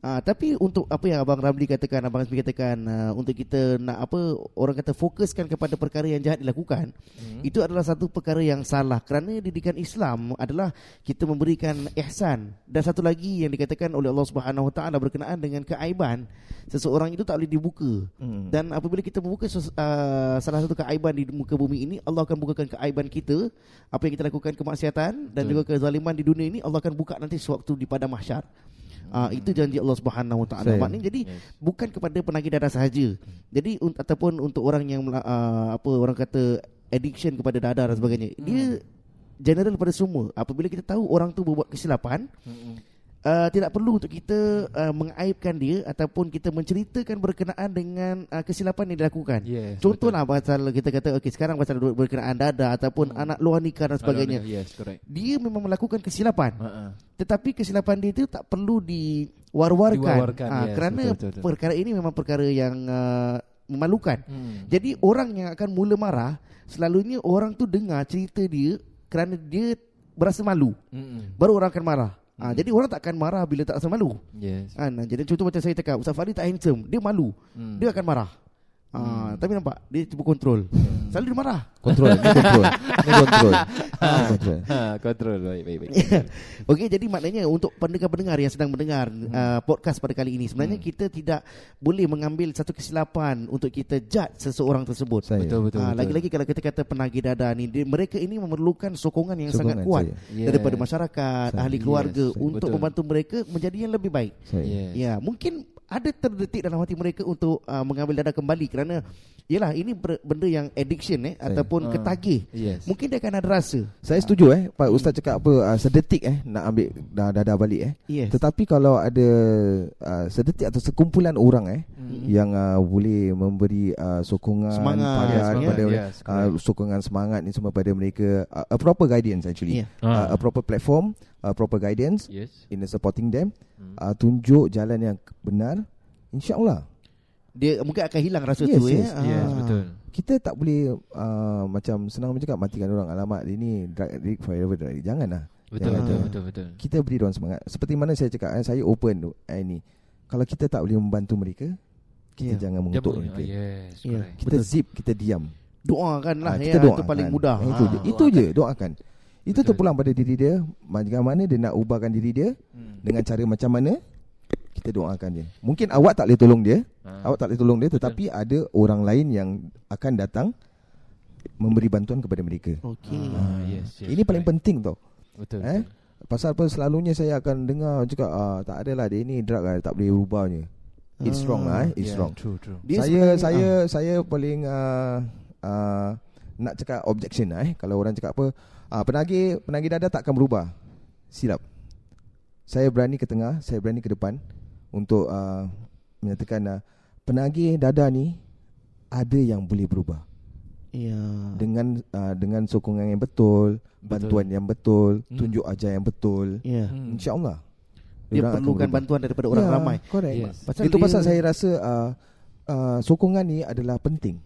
Ah, tapi untuk apa yang abang Ramli katakan, abang Hasbi katakan uh, untuk kita nak apa orang kata fokuskan kepada perkara yang jahat dilakukan, hmm. itu adalah satu perkara yang salah kerana didikan Islam adalah kita memberikan ihsan dan satu lagi yang dikatakan oleh Allah Subhanahu Wa Taala berkenaan dengan keaiban seseorang itu tak boleh dibuka.
Hmm.
Dan apabila kita membuka uh, salah satu keaiban di muka bumi ini, Allah akan bukakan keaiban kita, apa yang kita lakukan kemaksiatan dan juga kezaliman di dunia ini, Allah akan buka nanti sewaktu di pada mahsyar. Ah itu janji Allah Subhanahu Wa Taala. Maknanya jadi
Yes.
bukan kepada penagih darah sahaja. Jadi un- ataupun untuk orang yang uh, apa orang kata addiction kepada dadah dan sebagainya. Dia general pada semua. Apabila kita tahu orang tu berbuat kesilapan, uh, tidak perlu untuk kita uh, mengaibkan dia ataupun kita menceritakan berkenaan dengan uh, kesilapan yang dilakukan.
Yes,
Contohlah pasal kita kata okey sekarang pasal berkenaan dada ataupun anak luar nikah dan sebagainya.
Yes, correct.
Dia memang melakukan kesilapan.
Uh-uh.
Tetapi kesilapan dia itu tak perlu diwar-warkan.
Diwar-warkan,
Ah,
yes,
kerana
betul, betul, betul.
perkara ini memang perkara yang uh, memalukan.
Hmm.
Jadi orang yang akan mula marah selalunya orang tu dengar cerita dia kerana dia berasa malu.
Mm-mm.
Baru orang akan marah. Ah, jadi orang tak akan marah bila tak rasa malu.
Yes.
Kan? Jadi contoh macam saya cakap Ustaz Fahri tak handsome, dia malu.
Hmm.
Dia akan marah. Ah, tapi nampak dia cuba kontrol. Selalu dia marah.
Kontrol, kontrol. Kontrol. Kontrol.
Ha, kontrol baik baik baik.
Okey, jadi maknanya untuk pendengar-pendengar yang sedang mendengar uh, podcast pada kali ini, sebenarnya kita tidak boleh mengambil satu kesilapan untuk kita judge seseorang tersebut.
Saya.
Betul betul.
Ah,
betul.
lagi-lagi kalau kita kata penagih dada ni, dia, mereka ini memerlukan sokongan yang sangat
Sokongan
kuat
saya.
Daripada masyarakat,
Saya.
ahli keluarga
Yes,
untuk
betul.
membantu mereka menjadi yang lebih baik.
Saya.
Yes.
Ya, mungkin ada terdetik dalam hati mereka untuk uh, mengambil dada kembali kerana yalah ini benda yang addiction eh
Saya.
ataupun
Ah.
ketagih.
Yes.
Mungkin dia akan ada rasa.
Saya setuju eh Pak Ustaz cakap apa uh, Sedetik eh Nak ambil dah, dah, dah balik eh
Yes.
Tetapi kalau ada uh, Sedetik atau sekumpulan orang eh
Mm.
Yang uh, boleh memberi uh, Sokongan
Semangat.
pada,
Yes, semangat.
pada
Yes,
uh, Sokongan semangat ni semua pada mereka uh, A proper guidance actually
Yeah.
uh, A proper platform A proper guidance
Yes.
In supporting them
Hmm.
uh, Tunjuk jalan yang benar InsyaAllah
Dia mungkin akan hilang rasa
Yes,
tu
yes.
ya.
Yes
Ah.
betul.
kita tak boleh uh, macam senang macam cakap matikan orang alamat dia ni drug addict forever drug addict. janganlah
Betul
Jangan.
betul
Ah.
betul betul.
kita beri orang semangat seperti mana saya cakap eh, saya open tu eh, ni kalau kita tak boleh membantu mereka kita
Ya.
jangan mengutuk mereka
Ah, Yes,
Ya.
correct.
kita zip kita diam
Doakanlah
Ah,
ya.
kita doakan
Itu paling mudah.
Eh, itu
Ah.
je itu je doakan itu
Betul.
terpulang pada diri dia bagaimana dia nak ubahkan diri dia
Hmm.
dengan cara macam mana kita doakan dia mungkin awak tak boleh tolong dia
Ah.
awak tak boleh tolong dia tetapi ada orang lain yang akan datang memberi bantuan kepada mereka
Okey.
Ah, yes, yes,
ini paling
correct.
penting tau
Betul.
Eh? Pasal apa selalunya saya akan dengar cakap ah, tak adalah dia ni drug lah tak boleh ubahnya. It's
Ah,
wrong lah eh. It's
Yeah,
wrong.
True true.
Dia
saya
sebenarnya-
saya saya paling uh, uh, nak cakap objection lah eh kalau orang cakap apa ah, penagih penagih dada tak akan berubah. Silap. Saya berani ke tengah, saya berani ke depan untuk uh, menyatakan uh, penagih dada ni ada yang boleh berubah
Ya.
dengan uh, dengan sokongan yang betul, bantuan yang betul,
Hmm.
tunjuk ajar yang betul.
Ya.
Hmm.
InsyaAllah
Dia perlukan bantuan daripada orang
Ya,
ramai.
Correct
Yes.
Pasal
Itu
dia-
pasal saya rasa uh, uh, Sokongan ni adalah penting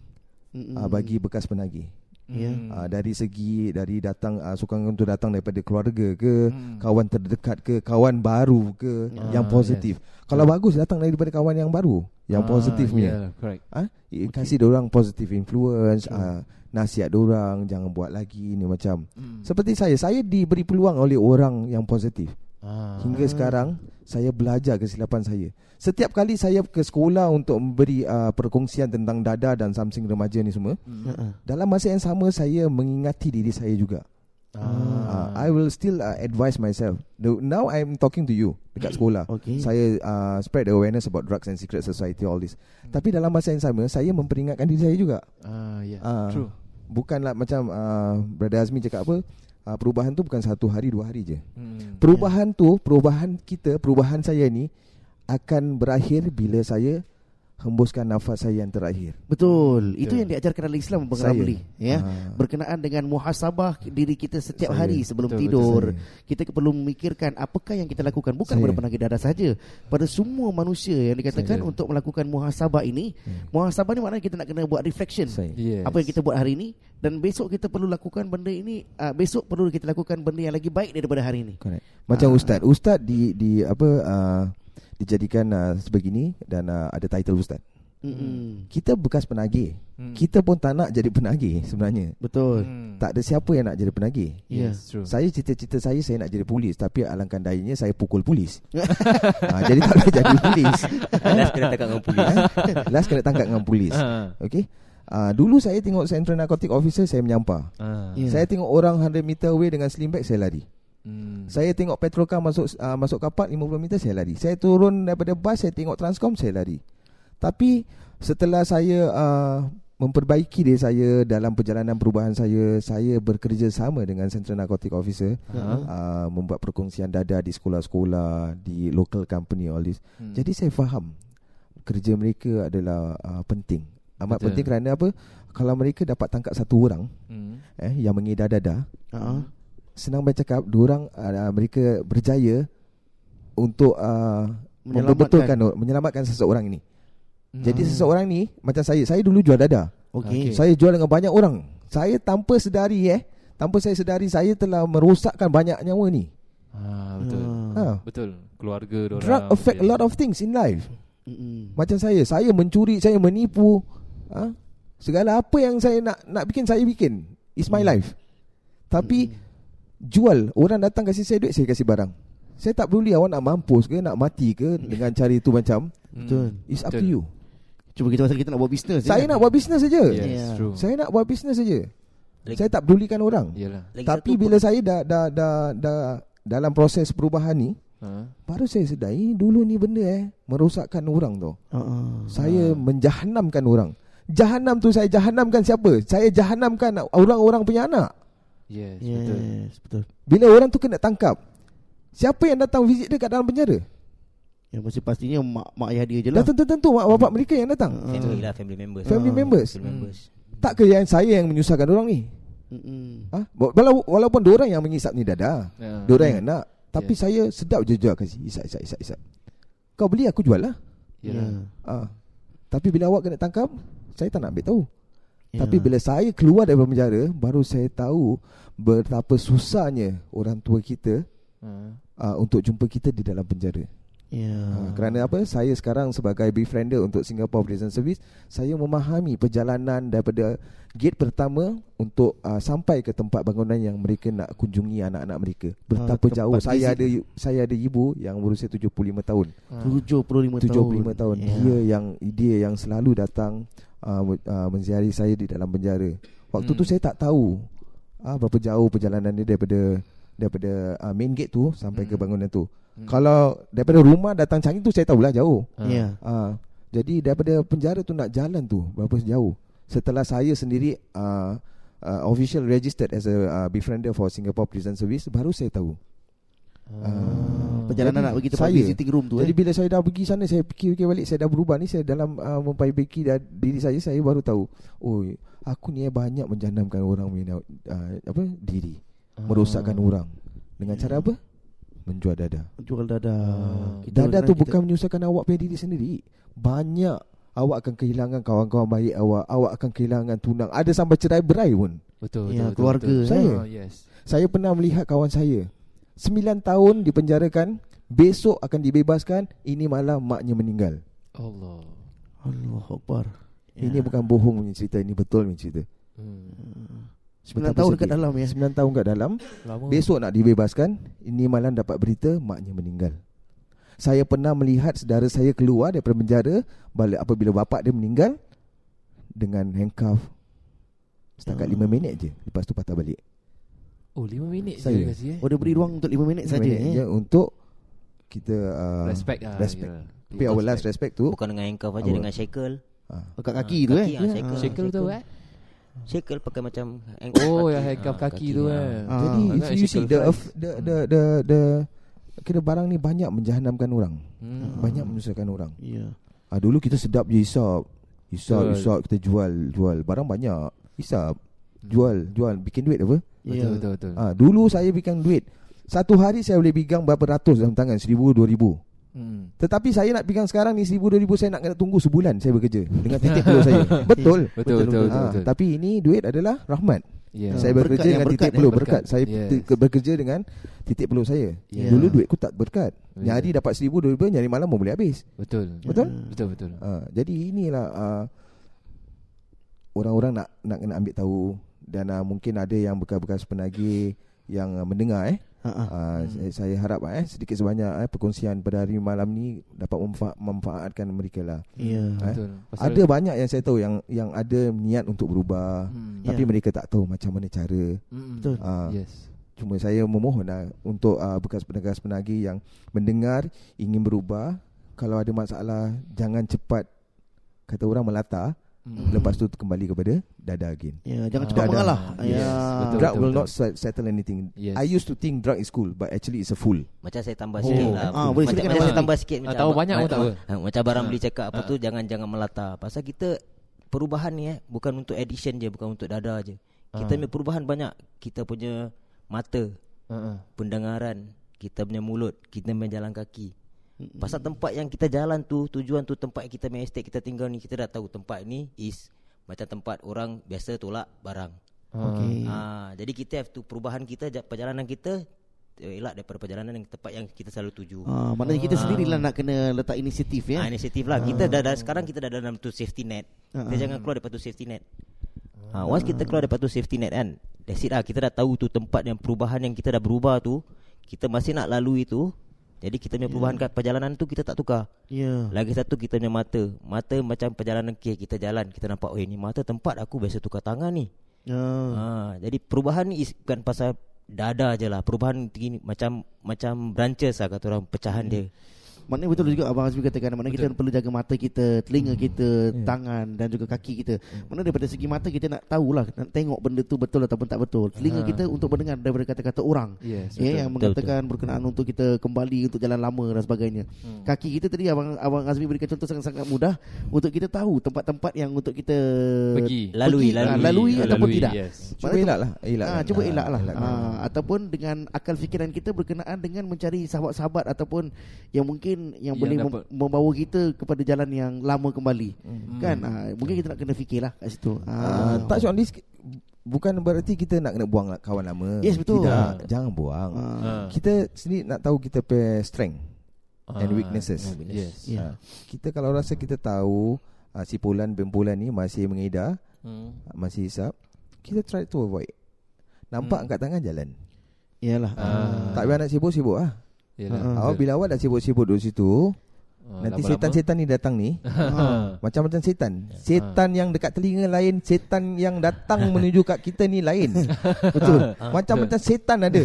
uh, Bagi bekas penagih
Ya.
Hmm.
uh, Dari segi Dari datang uh, Sokongan itu datang daripada keluarga ke
Hmm.
Kawan terdekat ke Kawan baru ke
Ah,
Yang positif Kalau bagus datang daripada kawan yang baru Yang
Ah,
positif punya
yeah, correct.
Ah, okay. Kasih orang positive influence uh, Nasihat orang Jangan buat lagi ni macam
Hmm.
Seperti saya Saya diberi peluang oleh orang yang positif
Ah.
Hingga sekarang saya belajar kesilapan saya. Setiap kali saya ke sekolah untuk memberi uh, perkongsian tentang dada dan something remaja ni semua,
Hmm.
Dalam masa yang sama saya mengingati diri saya juga. Uh, I will still uh, advise myself. The, now I'm talking to you dekat sekolah.
Okey.
Saya uh, spread the awareness about drugs and secret society all this.
Hmm.
Tapi dalam masa yang sama saya memperingatkan diri saya juga.
Ah, yeah.
Ah.
True.
Bukanlah macam uh, Brother Azmi cakap apa, uh, perubahan tu bukan satu hari dua hari je.
Hmm.
Perubahan tu, perubahan kita, perubahan saya ni akan berakhir bila saya hembuskan nafas saya yang terakhir.
Betul. Itu
Betul.
yang diajarkan dalam Islam Bang. Ramli, ya.
Ah.
Berkenaan dengan muhasabah diri kita setiap
Saya.
hari sebelum
Betul,
tidur.
Saya.
Kita perlu memikirkan apakah yang kita lakukan bukan
Saya.
pada penagih darah saja, pada semua manusia yang dikatakan
Saya.
untuk melakukan muhasabah ini.
Hmm.
Muhasabah ni maknanya kita nak kena buat reflection.
Saya.
Yes.
Apa yang kita buat hari ini dan besok kita perlu lakukan benda ini uh, besok perlu kita lakukan benda yang lagi baik daripada hari ini.
Correct. Macam
Ah.
ustaz, ustaz di di apa uh, dijadikan uh, sebegini dan uh, ada title ustaz.
Mm-mm.
Kita bekas penagih.
Hmm.
Kita pun tak nak jadi penagih sebenarnya.
Betul.
Hmm.
Tak ada siapa yang nak jadi penagih.
Yes, true.
Saya cita-cita saya saya nak jadi polis tapi alangkah dayanya saya pukul polis. ha, jadi tak boleh jadi polis.
Last kena tangkap dengan polis.
Last kena tangkap dengan polis.
Ah.
Okey. Uh, dulu saya tengok Central Narcotic Officer saya menyampah.
Ah.
Ya.
Saya tengok orang 100 meter away dengan sling bag saya lari.
Hmm.
Saya tengok petrolkar masuk uh, masuk kapal 50 meter saya lari. Saya turun daripada bas saya tengok Transcom saya lari. Tapi setelah saya uh, memperbaiki diri saya dalam perjalanan perubahan saya, saya bekerja sama dengan Central Narcotic Officer
Ha.
uh, membuat perkongsian dada di sekolah-sekolah, di local company all this.
Hmm.
Jadi saya faham kerja mereka adalah uh, penting. Amat
Betul.
penting kerana apa? Kalau mereka dapat tangkap satu orang
Hmm.
eh yang mengedar dada,
Ha.
Senang bercakap, dua orang uh, mereka berjaya untuk uh,
Menyelamatkan.
membetulkan menyelamatkan seseorang ini. Jadi seseorang ni macam saya, saya dulu jual dada.
Okey.
Okey.
Saya jual dengan banyak orang. Saya tanpa sedari eh, tanpa saya sedari saya telah merosakkan banyak nyawa ni.
Ah, betul.
Ah.
Ha.
Betul. Keluarga dia
Drug affect a lot of things in life.
Mm-mm.
Macam saya, saya mencuri, saya menipu. ha? Segala apa yang saya nak nak bikin saya bikin. It's my life. Tapi jual orang datang kasih saya duit saya kasih barang. Saya tak peduli awak nak mampus ke nak mati ke dengan cara itu macam
Betul.
it's up to
Betul.
you.
Cuma kita pasal kita nak buat bisnes je
Saya
kan?
nak buat bisnes saja.
Yes,
Yeah.
true.
Saya nak buat bisnes saja.
Lagi-
Saya tak pedulikan orang.
Yalah.
Lagi
Tapi bila saya dah dah dah dah dalam proses perubahan ni
Ha.
baru saya sedar eh, dulu ni benda eh merosakkan orang tau.
uh-uh.
Saya menjahanamkan orang. Jahanam tu saya jahanamkan siapa? Saya jahanamkan orang-orang punya anak.
Yes, betul.
Yes Betul
Bila orang tu kena tangkap Siapa yang datang visit dia kat dalam penjara?
Yang mesti pastinya mak, mak ayah dia je lah
Dah tentu-tentu mak bapak mereka yang datang
Family lah Family members
Family
Ah.
members
Family members
Tak ke yang saya yang menyusahkan orang ni
Mm-mm.
ha? Walau, Walaupun diorang yang mengisap ni dada
Ya.
Diorang yang nak Tapi
Yes.
saya sedap je jual kasih Isap, isap, isap, isap Kau beli aku jual lah
Yalah.
ha. Tapi bila awak kena tangkap Saya tak nak ambil tahu
Ya.
Tapi bila saya keluar daripada penjara Baru saya tahu Betapa susahnya Orang tua kita
Ha.
uh, Untuk jumpa kita di dalam penjara
Ya
Ha, kerana apa? Saya sekarang sebagai befriender untuk Singapore Prison Service, saya memahami perjalanan daripada gate pertama untuk uh, sampai ke tempat bangunan yang mereka nak kunjungi anak-anak mereka. Betapa
tempat
jauh. Saya ada saya ada ibu yang berusia 75 tahun.
Ha.
75 tahun
75 tahun.
Ya.
Dia yang dia yang selalu datang uh, uh, menziari saya di dalam penjara. Waktu
Hmm.
tu saya tak tahu uh, berapa jauh perjalanan dia daripada daripada uh, main gate tu sampai ke
Hmm.
bangunan tu.
Hmm.
Kalau daripada rumah datang Changi tu saya tahulah jauh.
Ha.
Ya
Ah, jadi daripada penjara tu nak jalan tu berapa jauh? Setelah saya sendiri uh, uh, official registered as a uh, befriender for Singapore Prison Service baru saya tahu.
Ah.
Perjalanan
Jadi
nak pergi tempat
saya-
visiting room tu
Jadi
eh
bila saya dah pergi sana saya fikir-fikir balik saya dah berubah ni saya dalam uh, memperbaiki dah, diri saya saya baru tahu oh aku ni eh banyak menjanamkan orang punya uh, apa diri
Ah.
merosakkan orang dengan cara apa? Menjual dada.
Jual dada
Ah.
Kita-
Dada tu
kita-
bukan menyusahkan awak punya diri sendiri. Banyak awak akan kehilangan kawan-kawan baik awak, awak akan kehilangan tunang. Ada sampai cerai berai pun.
Betul,
Ya,
betul,
keluarga,
betul, betul.
Saya.
Oh, yes.
Saya pernah melihat kawan saya 9 tahun dipenjarakan, besok akan dibebaskan, ini malam maknya meninggal.
Allah.
Allah Akbar
Ini bukan bohong punya cerita, ini betul punya cerita.
Hmm.
9
Betapa
tahun
sedih.
dekat dalam ya
9 tahun kat dalam,
Lama.
besok nak dibebaskan, ini malam dapat berita maknya meninggal. Saya pernah melihat saudara saya keluar daripada penjara balik apabila bapak dia meninggal dengan handcuff setakat
Ah.
5 minit je lepas tu patah balik.
Oh, 5 minit
Saya.
je kasi eh.
Oh dia beri ruang untuk 5 minit
Lima
saja eh
je untuk kita uh,
Respect lah.
respect.
yalah.
Tapi our last respect tu
Bukan dengan handcuff aja
Awal.
Dengan shackle
Dekat
Ah,
kaki tu eh
kaki, ah, shackle.
Ah.
Shackle tu eh?
Shackle pakai macam handcuff
Oh,
kaki.
yang handcuff
Ah,
kaki tu
ah.
eh.
Ah.
Jadi
Agak
if you see the, the the the the kira barang ni banyak menjahanamkan orang.
Hmm.
Banyak menyusahkan orang.
Ya
Ah dulu kita sedap je hisap. Hisap,
Betul.
hisap kita jual, jual barang banyak. Hisap, jual, jual bikin duit apa?
Betul,
Ya.
betul, betul.
Ah dulu saya bikin duit. Satu hari saya boleh pegang berapa ratus dalam tangan, seribu, dua ribu.
Hmm.
Tetapi saya nak pegang sekarang ni seribu, dua ribu saya nak kena tunggu sebulan saya bekerja dengan titik peluh saya. Betul.
Betul, betul,
betul,
betul.
Ah,
betul.
tapi ini duit adalah rahmat.
Yeah.
Saya
Berkat
bekerja
yang
dengan
berkat,
titik peluh
Berkat.
berkat. Saya
Yes.
bekerja dengan titik peluh saya.
Yeah.
Dulu duit ku tak berkat.
Yeah.
Nyari dapat seribu, dua ribu, nyari malam pun boleh habis.
Betul.
Betul?
Betul, betul.
Ha, jadi inilah uh, orang-orang nak nak kena ambil tahu dan uh, mungkin ada yang bekas-bekas penagih yang uh, mendengar eh.
Ha, ha.
Uh, saya, saya harap eh sedikit sebanyak eh perkongsian pada hari malam ni dapat memfa- memanfaatkan mereka lah.
Ya
Eh?
Betul. Pasal-
Ada banyak yang saya tahu yang yang ada niat untuk berubah
Hmm.
tapi
Ya.
mereka tak tahu macam mana cara.
Hmm.
Betul.
Ah.
Yes.
Cuma saya memohon lah untuk uh, bekas-bekas penagih yang mendengar ingin berubah kalau ada masalah jangan cepat kata orang melata
Hmm.
lepas tu kembali kepada dada again.
Ya jangan
Ah.
cepat
Dada.
mengalah
Yes,
Ya
betul.
drug will not set- settle anything.
Yes.
I used to think drug is cool but actually it's a fool.
Macam saya
Oh.
tambah sikit lah
Ah, boleh
Macam, macam saya tambah sikit
Ah,
macam
tahu
abang-
banyak pun tak apa.
ah, Macam barang
Ah.
beli cakap Apa
Ah.
tu Jangan-jangan melata Pasal kita Perubahan ni eh Bukan untuk addiction je Bukan untuk dada je Kita
Ah.
punya perubahan banyak Kita punya Mata
Uh-uh.
Pendengaran Kita punya mulut Kita punya jalan kaki Pasal tempat yang kita jalan tu Tujuan tu tempat yang kita punya estate Kita tinggal ni Kita dah tahu tempat ni Is Macam tempat orang Biasa tolak barang
Okey.
Ah, jadi kita have to perubahan kita ja- perjalanan kita eh, elak daripada perjalanan yang tempat yang kita selalu tuju.
Ah, maknanya kita sendirilah nak kena letak inisiatif ya.
Ah, inisiatif lah. Kita dah, dah sekarang kita dah dalam tu safety net.
Ah,
Kita jangan keluar daripada tu safety net. Ha, once kita keluar daripada tu safety net kan, that's it lah. Kita dah tahu tu tempat yang perubahan yang kita dah berubah tu, kita masih nak lalui tu. Jadi kita punya perubahan kat perjalanan tu kita tak tukar.
Ya.
Lagi satu kita punya mata. Mata macam perjalanan okay, kita jalan, kita nampak oh ni mata tempat aku biasa tukar tangan ni.
Ya.
Ha, jadi perubahan ni bukan pasal dada je lah. Perubahan begini macam macam branches lah kata orang pecahan dia.
Maknanya betul juga Abang Azmi katakan Maknanya kita perlu jaga mata kita Telinga kita Tangan Dan juga kaki kita. Maknanya daripada segi mata Kita nak tahulah Nak tengok benda tu betul ataupun tak betul. Telinga kita untuk mendengar Daripada kata-kata orang.
Yes,
ya, Yang
Betul,
mengatakan berkenaan untuk kita kembali Untuk jalan lama dan sebagainya. Kaki kita tadi Abang Abang Azmi berikan contoh sangat-sangat mudah Untuk kita tahu Tempat-tempat yang untuk kita
Pergi.
Lalui,
pergi, ah,
lalui.
lalui
Ah,
ataupun
lalui,
tidak.
yes.
Cuba elak lah elak
Ah,
kan.
cuba
Ah,
elak lah ah, Ataupun dengan akal fikiran kita Berkenaan dengan mencari sahabat-sahabat Ataupun yang mungkin Yang,
Yang
boleh
dapat-
mem- membawa kita Kepada jalan yang lama kembali
Hmm.
Kan ah, Mungkin kita nak kena fikirlah kat situ
Ah,
ah.
touch on this bukan berarti kita nak kena buang kawan lama.
Yes, betul.
Tidak, jangan buang.
Ah.
Kita sendiri nak tahu kita punya strength and
Ah,
weaknesses.
Yes.
Ya.
Ah, kita kalau rasa kita tahu uh, si Pulan Bempulan ni masih mengedar,
Hmm.
masih hisap, kita try to avoid. Nampak
Hmm.
angkat tangan jalan.
Yalah
Ah.
Tak payah nak sibuk-sibuk ah.
Yalah,
Ah,
Awak
betul.
bila awak dah sibuk-sibuk duduk situ,
Ah,
nanti
lama-lama.
setan-setan ni datang ni.
Ah.
Macam-macam setan. Setan yang dekat telinga lain Setan yang datang menuju kat kita ni lain. Betul. Macam-macam setan ada.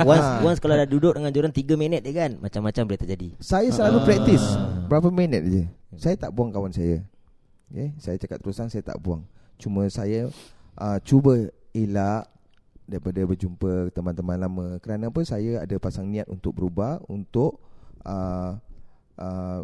Once,
Ah.
once kalau dah duduk dengan diorang 3 minit je kan Macam-macam boleh terjadi.
Saya selalu
Ah.
praktis Berapa minit je? Saya tak buang kawan saya. Okay? Saya cakap terus terang Saya tak buang. Cuma saya uh, Cuba elak Daripada berjumpa teman-teman lama Kerana apa Saya ada pasang niat untuk berubah Untuk uh, uh,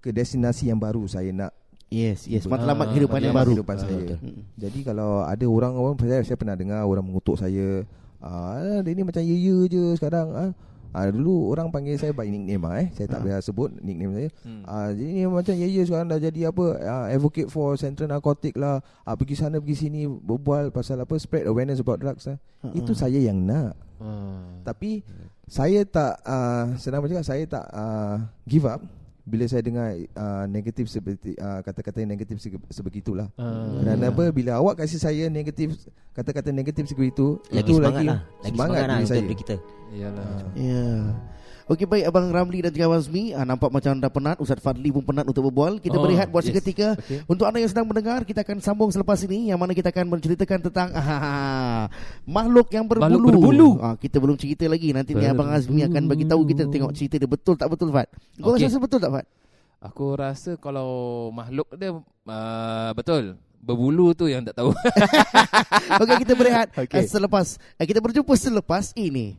Ke destinasi yang baru Saya nak
Yes, yes.
Ah,
Matlamat kehidupan yang baru.
kehidupan saya.
betul.
Mm.
Jadi kalau ada orang orang saya, saya pernah dengar orang mengutuk saya, ah dia ni macam ye-ye je sekarang ah. Ah dulu orang panggil saya by nickname ah eh. Saya tak
Ah.
biasa sebut nickname saya.
Hmm.
Ah jadi ni macam ye-ye sekarang dah jadi apa? Ah, advocate for central narcotic lah. Ah pergi sana pergi sini berbual pasal apa spread awareness about drugs lah.
Ah,
Itu saya yang nak.
Ah.
Tapi saya tak uh, senang bercakap saya tak uh, give up bila saya dengar uh, negatif seperti uh, kata-kata yang negatif sebe- sebegitulah.
Ah.
Kerana apa bila awak kasih saya negatif kata-kata negatif sebegitu
Lagi
itu
semangat
lagi
lah Lagi semangat, lah
diri
untuk
saya.
kita
Yalah.
Ya. Okey baik Abang Ramli dan juga Abang Azmi ah, Nampak macam dah penat Ustaz Fadli pun penat untuk berbual Kita
Oh,
berehat buat
yes.
seketika
Okey.
Untuk anda yang sedang mendengar Kita akan sambung selepas ini Yang mana kita akan menceritakan tentang ah, Makhluk yang berbulu,
Makhluk berbulu.
Ah, Kita belum cerita lagi Nanti ni Abang Azmi akan bagi tahu kita Tengok cerita dia betul tak betul Fad Kau
Okey.
rasa betul tak Fad?
Aku rasa kalau makhluk dia uh, betul. Berbulu tu yang tak tahu.
Okey kita berehat okay. Selepas eh, Kita berjumpa selepas ini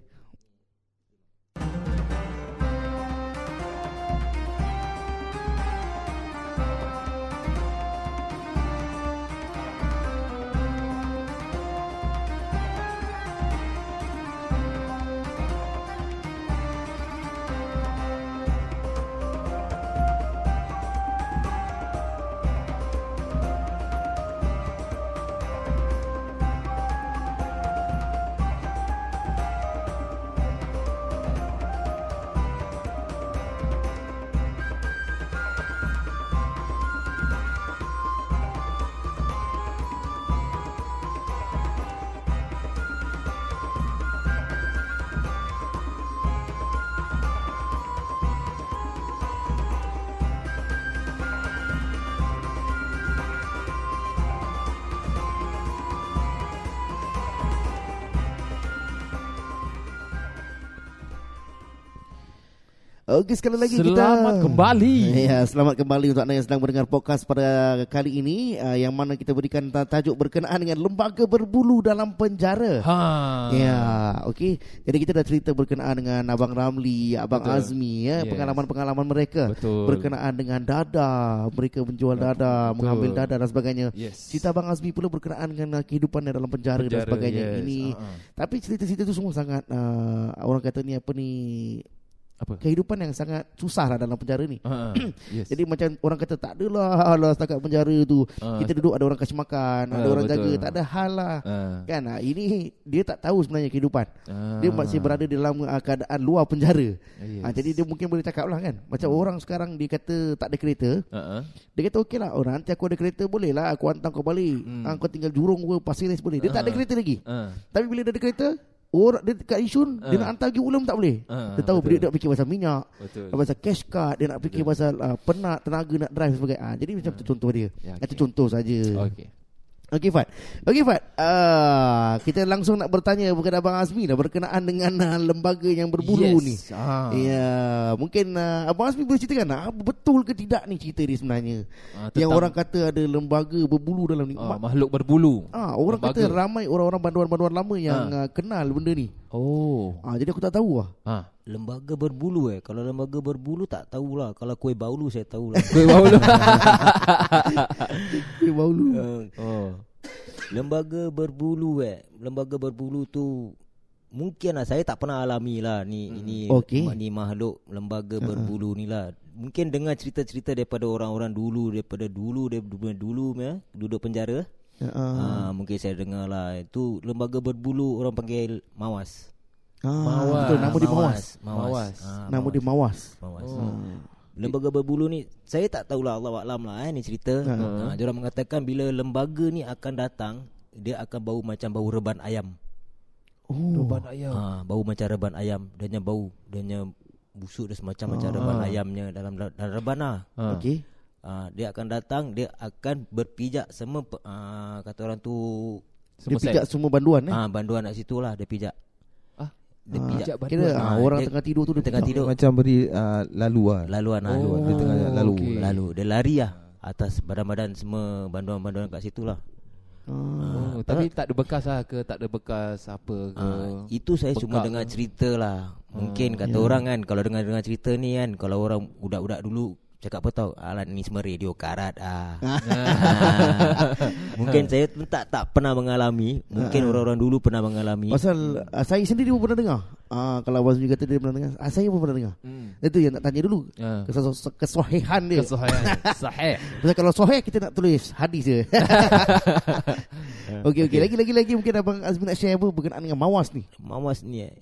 Okey sekali lagi kita
Selamat kembali.
Ya, selamat kembali untuk anda yang sedang mendengar podcast pada kali ini uh, yang mana kita berikan ta- tajuk berkenaan dengan lembaga berbulu dalam penjara.
Ha.
Ya, okey. Jadi kita dah cerita berkenaan dengan Abang Ramli, Abang
Betul.
Azmi ya,
Yes.
pengalaman-pengalaman mereka
Betul.
berkenaan dengan dada, mereka menjual dada,
Betul.
mengambil dada dan sebagainya.
Yes.
Cerita Abang Azmi pula berkenaan dengan uh, kehidupannya dalam penjara, dan
Penjara,
sebagainya.
yes.
Ini
Ha-ha.
tapi cerita-cerita tu semua sangat uh, orang kata ni apa ni
Apa?
kehidupan yang sangat susah lah dalam penjara ni.
Ah, ah. yes.
Jadi macam orang kata tak adalah lah setakat penjara tu.
Ah.
Kita duduk ada orang kasih makan, ada
Ah,
orang
betul.
jaga, tak ada hal lah.
Ah.
Kan ah, ini dia tak tahu sebenarnya kehidupan.
Ah.
Dia masih berada dalam ah, keadaan luar penjara.
Yes.
Ah, jadi dia mungkin boleh cakap lah kan. Macam orang sekarang dia kata tak ada kereta.
Ah, ah.
Dia kata okey lah oh, Nanti aku ada kereta Boleh lah aku hantar kau balik
Hmm.
hmm. Kau tinggal Jurong ke Pasir boleh Dia tak ada
Ah.
kereta lagi
Ah.
Tapi bila dia ada kereta Orang dia dekat Yishun Dia
Ah.
nak hantar pergi Ulam tak boleh
Ah,
Dia tahu
betul.
dia nak fikir pasal minyak
Betul.
Pasal cash card Dia nak fikir pasal uh, Penat Tenaga nak drive sebagai ah, Jadi macam tu contoh dia
Ya,
Itu
okey.
contoh saja.
Okey.
Okey Fat Okey Fat uh, Kita langsung nak bertanya Kepada Abang Azmi dah Berkenaan dengan uh, Lembaga yang berbulu
yes.
ni
Ah.
Ya, mungkin uh, Abang Azmi boleh ceritakan ah, betul ke tidak ni cerita dia sebenarnya?
Ah,
yang orang kata ada lembaga berbulu dalam ni.
Ah,
Ma-
makhluk berbulu.
ah, orang
Lembaga.
kata ramai orang-orang banduan-banduan lama yang
Ah.
uh, kenal benda ni.
Oh.
Ah, jadi aku tak tahu lah.
Ah.
Lembaga berbulu eh Kalau lembaga berbulu tak tahulah Kalau kuih baulu saya tahulah
Kuih baulu.
Eh, baulu.
uh,
oh.
Lembaga berbulu eh Lembaga berbulu tu Mungkin lah Saya tak pernah alami lah Ni ini
Okey.
Ni makhluk Lembaga berbulu ni lah Mungkin dengar cerita-cerita Daripada orang-orang dulu Daripada dulu Daripada dulu ya, Duduk penjara
Ah,
Ah, Mungkin saya dengar lah Itu lembaga berbulu Orang panggil Mawas
ah,
Mawas.
betul nama dia Mawas.
Mawas,
Mawas.
Ah,
Nama dia Mawas.
Mawas.
Oh.
Lembaga berbulu ni saya tak tahulah Allah Alam lah eh, ni cerita.
Ha.
Ha. dia orang mengatakan bila lembaga ni akan datang dia akan bau macam bau reban ayam.
Oh.
Reban ayam.
Ha, bau macam reban ayam. Dia bau, dia busuk dia semacam macam reban ayamnya dalam dalam reban lah.
Ah.
Okey.
Ha, dia akan datang dia akan berpijak semua ha, kata orang tu
Dia
Semua
pijak
set.
semua banduan eh.
ha, banduan kat situ lah dia pijak.
Ah.
Dia
Ah,
pijak
banduan.
Kira ah,
Ah,
orang
dia-
tengah tidur tu dia
tengah
pijak.
tidur.
Macam beri uh, lalu lah
Laluan lah.
Oh,
Dia tengah lalu
okey.
Lalu dia lari lah atas badan-badan semua banduan-banduan kat situ lah.
Ah.
Oh, tapi tak ada bekas lah ke tak ada bekas apa ke.
Ah, itu saya cuma dengar
ke?
cerita lah. Mungkin kata
ya.
orang kan kalau dengar-dengar cerita ni kan kalau orang budak-budak dulu cakap apa tau alat ni semua radio karat ah. Ah. Mungkin saya pun tak tak pernah mengalami, mungkin orang-orang dulu pernah mengalami.
Pasal ah, saya sendiri pun pernah dengar. Ah, kalau Abang Azmi kata dia pernah dengar. Ah, saya pun pernah dengar.
Hmm.
Itu yang nak tanya dulu.
Ah.
Kesos- Kesohihan dia.
Kesahihan. Sahih.
Pasal kalau sahih kita nak tulis hadis je. okey okey lagi lagi lagi mungkin abang Azmi nak share apa berkenaan dengan mawas ni.
Mawas ni eh.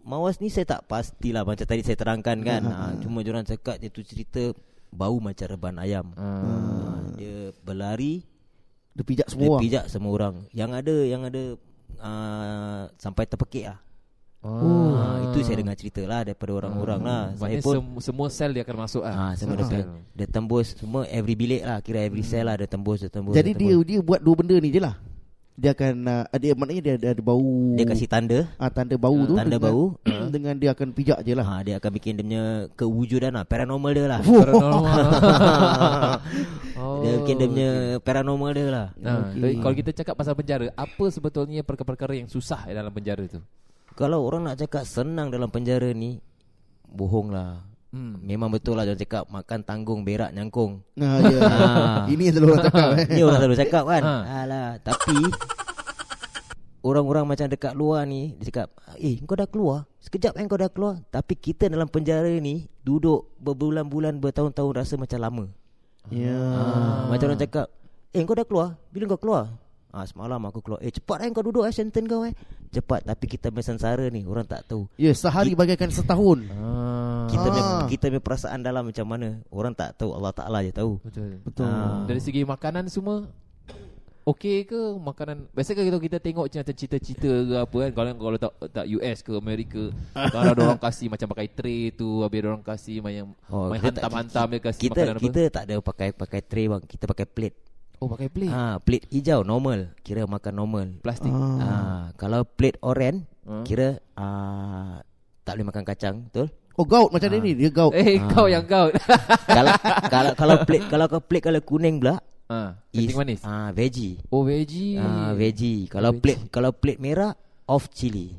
Mawas ni saya tak pastilah macam tadi saya terangkan kan. ha, cuma orang cakap dia tu cerita bau macam reban ayam.
Ah.
Ha, dia berlari
Dia pijak
Dia
semua orang.
pijak semua orang. Yang ada yang ada uh, sampai terpekik lah.
Oh.
Ah, itu saya dengar cerita lah daripada orang-orang lah. Saya
Maknanya
pun
sem- semua sel dia akan masuk ah.
ah, semua dia, dia tembus semua every bilik lah. Kira every cell lah dia tembus, dia tembus.
Jadi
dia,
dia
tembus.
dia buat dua benda ni je lah. Dia akan uh, dia maknanya dia, dia ada bau.
dia kasih tanda.
ah, tanda bau tu
tanda
dengan,
bau.
dengan dia akan pijak je lah.
Ha, dia akan bikin dia punya kewujudan lah Paranormal dia lah
Paranormal. oh.
Dia bikin dia punya paranormal dia lah
Nah,
Okey.
okay. kalau kita cakap pasal penjara, apa sebetulnya perkara-perkara yang susah dalam penjara tu?
Kalau orang nak cakap senang dalam penjara ni Bohong lah
Hmm.
Memang betul lah Jangan cakap makan tanggung berak nyangkung
Nah, ya.
Ah.
Ini yang selalu orang cakap eh.
Ni orang selalu cakap kan
Ha.
Alah Tapi Orang-orang macam dekat luar ni Dia cakap Eh kau dah keluar Sekejap kan kau dah keluar Tapi kita dalam penjara ni Duduk berbulan-bulan Bertahun-tahun rasa macam lama
Ya.
ha. Macam orang cakap Eh kau dah keluar Bila kau keluar Ah semalam aku keluar. Eh cepat kan kau duduk eh sentence kau eh. Cepat tapi kita punya sengsara ni orang tak tahu.
Ya, sehari bagaikan setahun.
Ah.
Kita punya
Ah.
kita punya perasaan dalam macam mana orang tak tahu Allah Taala je tahu.
Betul.
Betul.
Ah.
Dari segi makanan semua Okey ke makanan Biasa kalau kita tengok macam cerita-cerita ke apa kan Kalau kalau tak, tak US ke Amerika Kalau ada orang kasih macam pakai tray tu Habis ada orang kasih macam
Oh,
main
kita
hantam-hantam dia kasih
Kita
makanan
kita tak ada pakai pakai tray bang. Kita pakai plate.
Oh pakai plate
Ah plate hijau normal. Kira makan normal.
Plastik
Ah.
Ah kalau plate oren
Ah.
kira ah tak boleh makan kacang, betul?
Oh, gaut macam dia ni. Dia gaut.
Eh kau yang kau
kalau kalau kalau plate kalau kau plate kalau kuning pula
ah,
is
Keting manis
ah veggie.
Oh veggie
Ah veggie. Kalau
Veggie.
plate kalau plate merah off chili.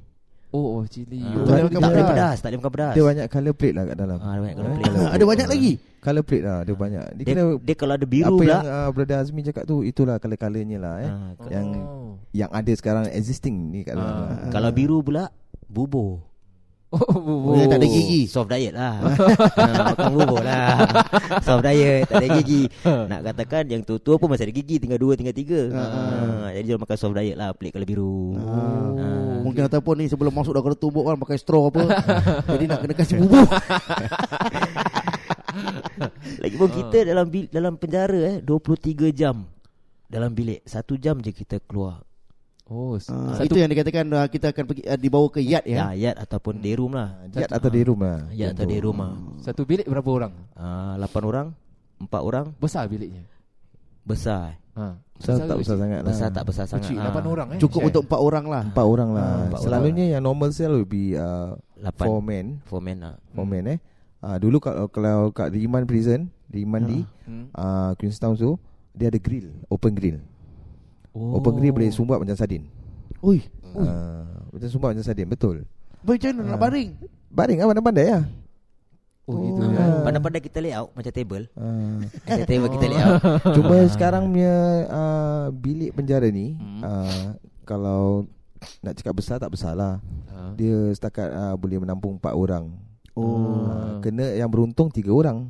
Oh, oh cili
Ah,
Tak
boleh
tak
makan
boleh
pedas.
tak boleh makan pedas.
Dia banyak colour plate lah kat dalam
Ah, dia banyak colour
Eh,
plate.
colour
Ada banyak lagi.
Colour plate lah Dia banyak Dia,
Dia,
kena
dia kalau ada biru
Apa
pula
yang uh, Brother Azmi cakap tu Itulah colour-colournya lah eh.
ah,
Yang
oh.
yang ada sekarang Existing ni kat dalam
Ah.
lah.
Kalau biru pula bubur.
Oh,
Oh, dia tak ada gigi.
Soft diet lah. Ha, Makan bubur lah. Soft diet Tak ada gigi. Nak katakan yang tua-tua pun masih ada gigi Tinggal dua, tinggal tiga. Ha, Jadi dia makan soft diet lah Pelik kalau biru. Ha.
Mungkin ataupun ni sebelum masuk dah kena tumbuk kan pakai straw apa. Jadi nak kena kasih bubur.
Lagipun kita dalam dalam penjara eh 23 jam Dalam bilik. Satu jam je kita keluar
Oh,
Ah,
satu
itu yang dikatakan uh, kita akan pergi uh, dibawa ke yard
Ya,
ya.
yat ataupun day room lah
Yat atau di rumah.
Yat atau day room lah
satu bilik berapa orang?
Ah, Lapan orang Empat orang
Besar biliknya.
Besar
Ha.
Besar tak besar sangat lah.
Besar tak besar sangat
Kecil,
Ah,
8 orang eh.
Cukup
Share.
untuk empat orang lah.
Empat orang lah.
Ah, empat
Selalunya yang normal cell will be uh,
Lapan
four men.
Four men lah
Four men eh. Uh, dulu kalau kalau kat Riman Prison, Riman di
Hmm.
uh, Queenstown tu, dia ada grill, open grill.
Oh.
Open grill boleh sumbat macam sardin.
Ui,
Uh, macam sumbat macam sardin, betul.
macam mana nak baring?
Baring ah pandai-pandai lah.
Oh, gitu.
Oh.
ya.
Pandai-pandai kita layout Macam table
Uh,
Ada table kita layout
cuma sekarang punya uh, bilik penjara ni
Hmm.
uh, kalau nak cakap besar tak besar lah.
Ha.
Dia setakat uh, boleh menampung empat orang.
Oh.
Uh, kena yang beruntung tiga orang.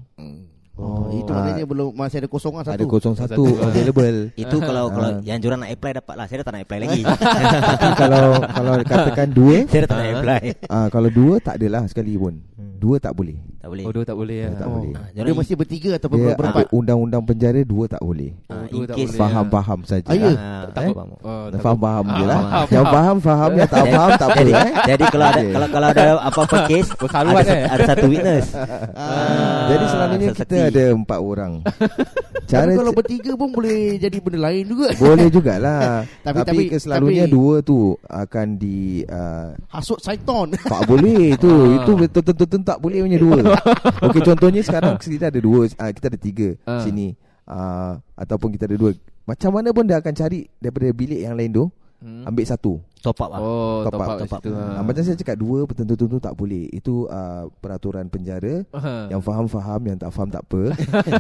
Oh, itu
Ah.
maknanya belum masih ada kosongan
Ada
satu.
kosong satu available.
Itu kalau kalau
Ah.
yang jurang nak apply dapat lah Saya dah tak nak apply lagi
Tapi kalau kalau katakan dua,
Saya dah tak nak apply
uh, kalau dua tak adalah sekali pun. Dua tak boleh.
Tak boleh
Oh, dua tak boleh ya.
Dua tak
Oh.
boleh.
Ah,
Dia mesti bertiga ataupun
Dia
berempat.
undang-undang penjara dua tak boleh.
Ah, in
dua tak boleh.
Faham-faham saja.
Ah, ya?
Ah,
Tak
Eh?
faham.
Oh, tak
Faham-faham je lah.
faham,
Yang
faham.
faham faham, yang tak faham tak apa.
Jadi,
eh.
jadi kalau ada kalau kalau ada apa-apa case
Berhaluan,
ada,
eh?
ada satu witness.
Ah.
Jadi selalunya kita ada empat orang. Cara
kalau bertiga pun boleh jadi benda lain juga.
boleh jugalah.
Tapi-
tapi, selalunya dua tu akan di uh,
Hasut syaitan.
tak boleh tu.
Ah.
Itu betul-betul tak boleh punya dua. Okey contohnya sekarang kita ada dua, uh, kita ada tiga
Ah.
sini. Uh, ataupun kita ada dua. Macam mana pun dia akan cari daripada bilik yang lain tu
Hmm.
ambil satu.
Top up lah.
Oh,
Top
top,
up,
up,
top up.
situ, ha.
Ah, macam saya cakap dua betul-betul tak boleh. Itu uh, peraturan penjara.
Ha.
Yang faham faham, yang tak faham tak apa.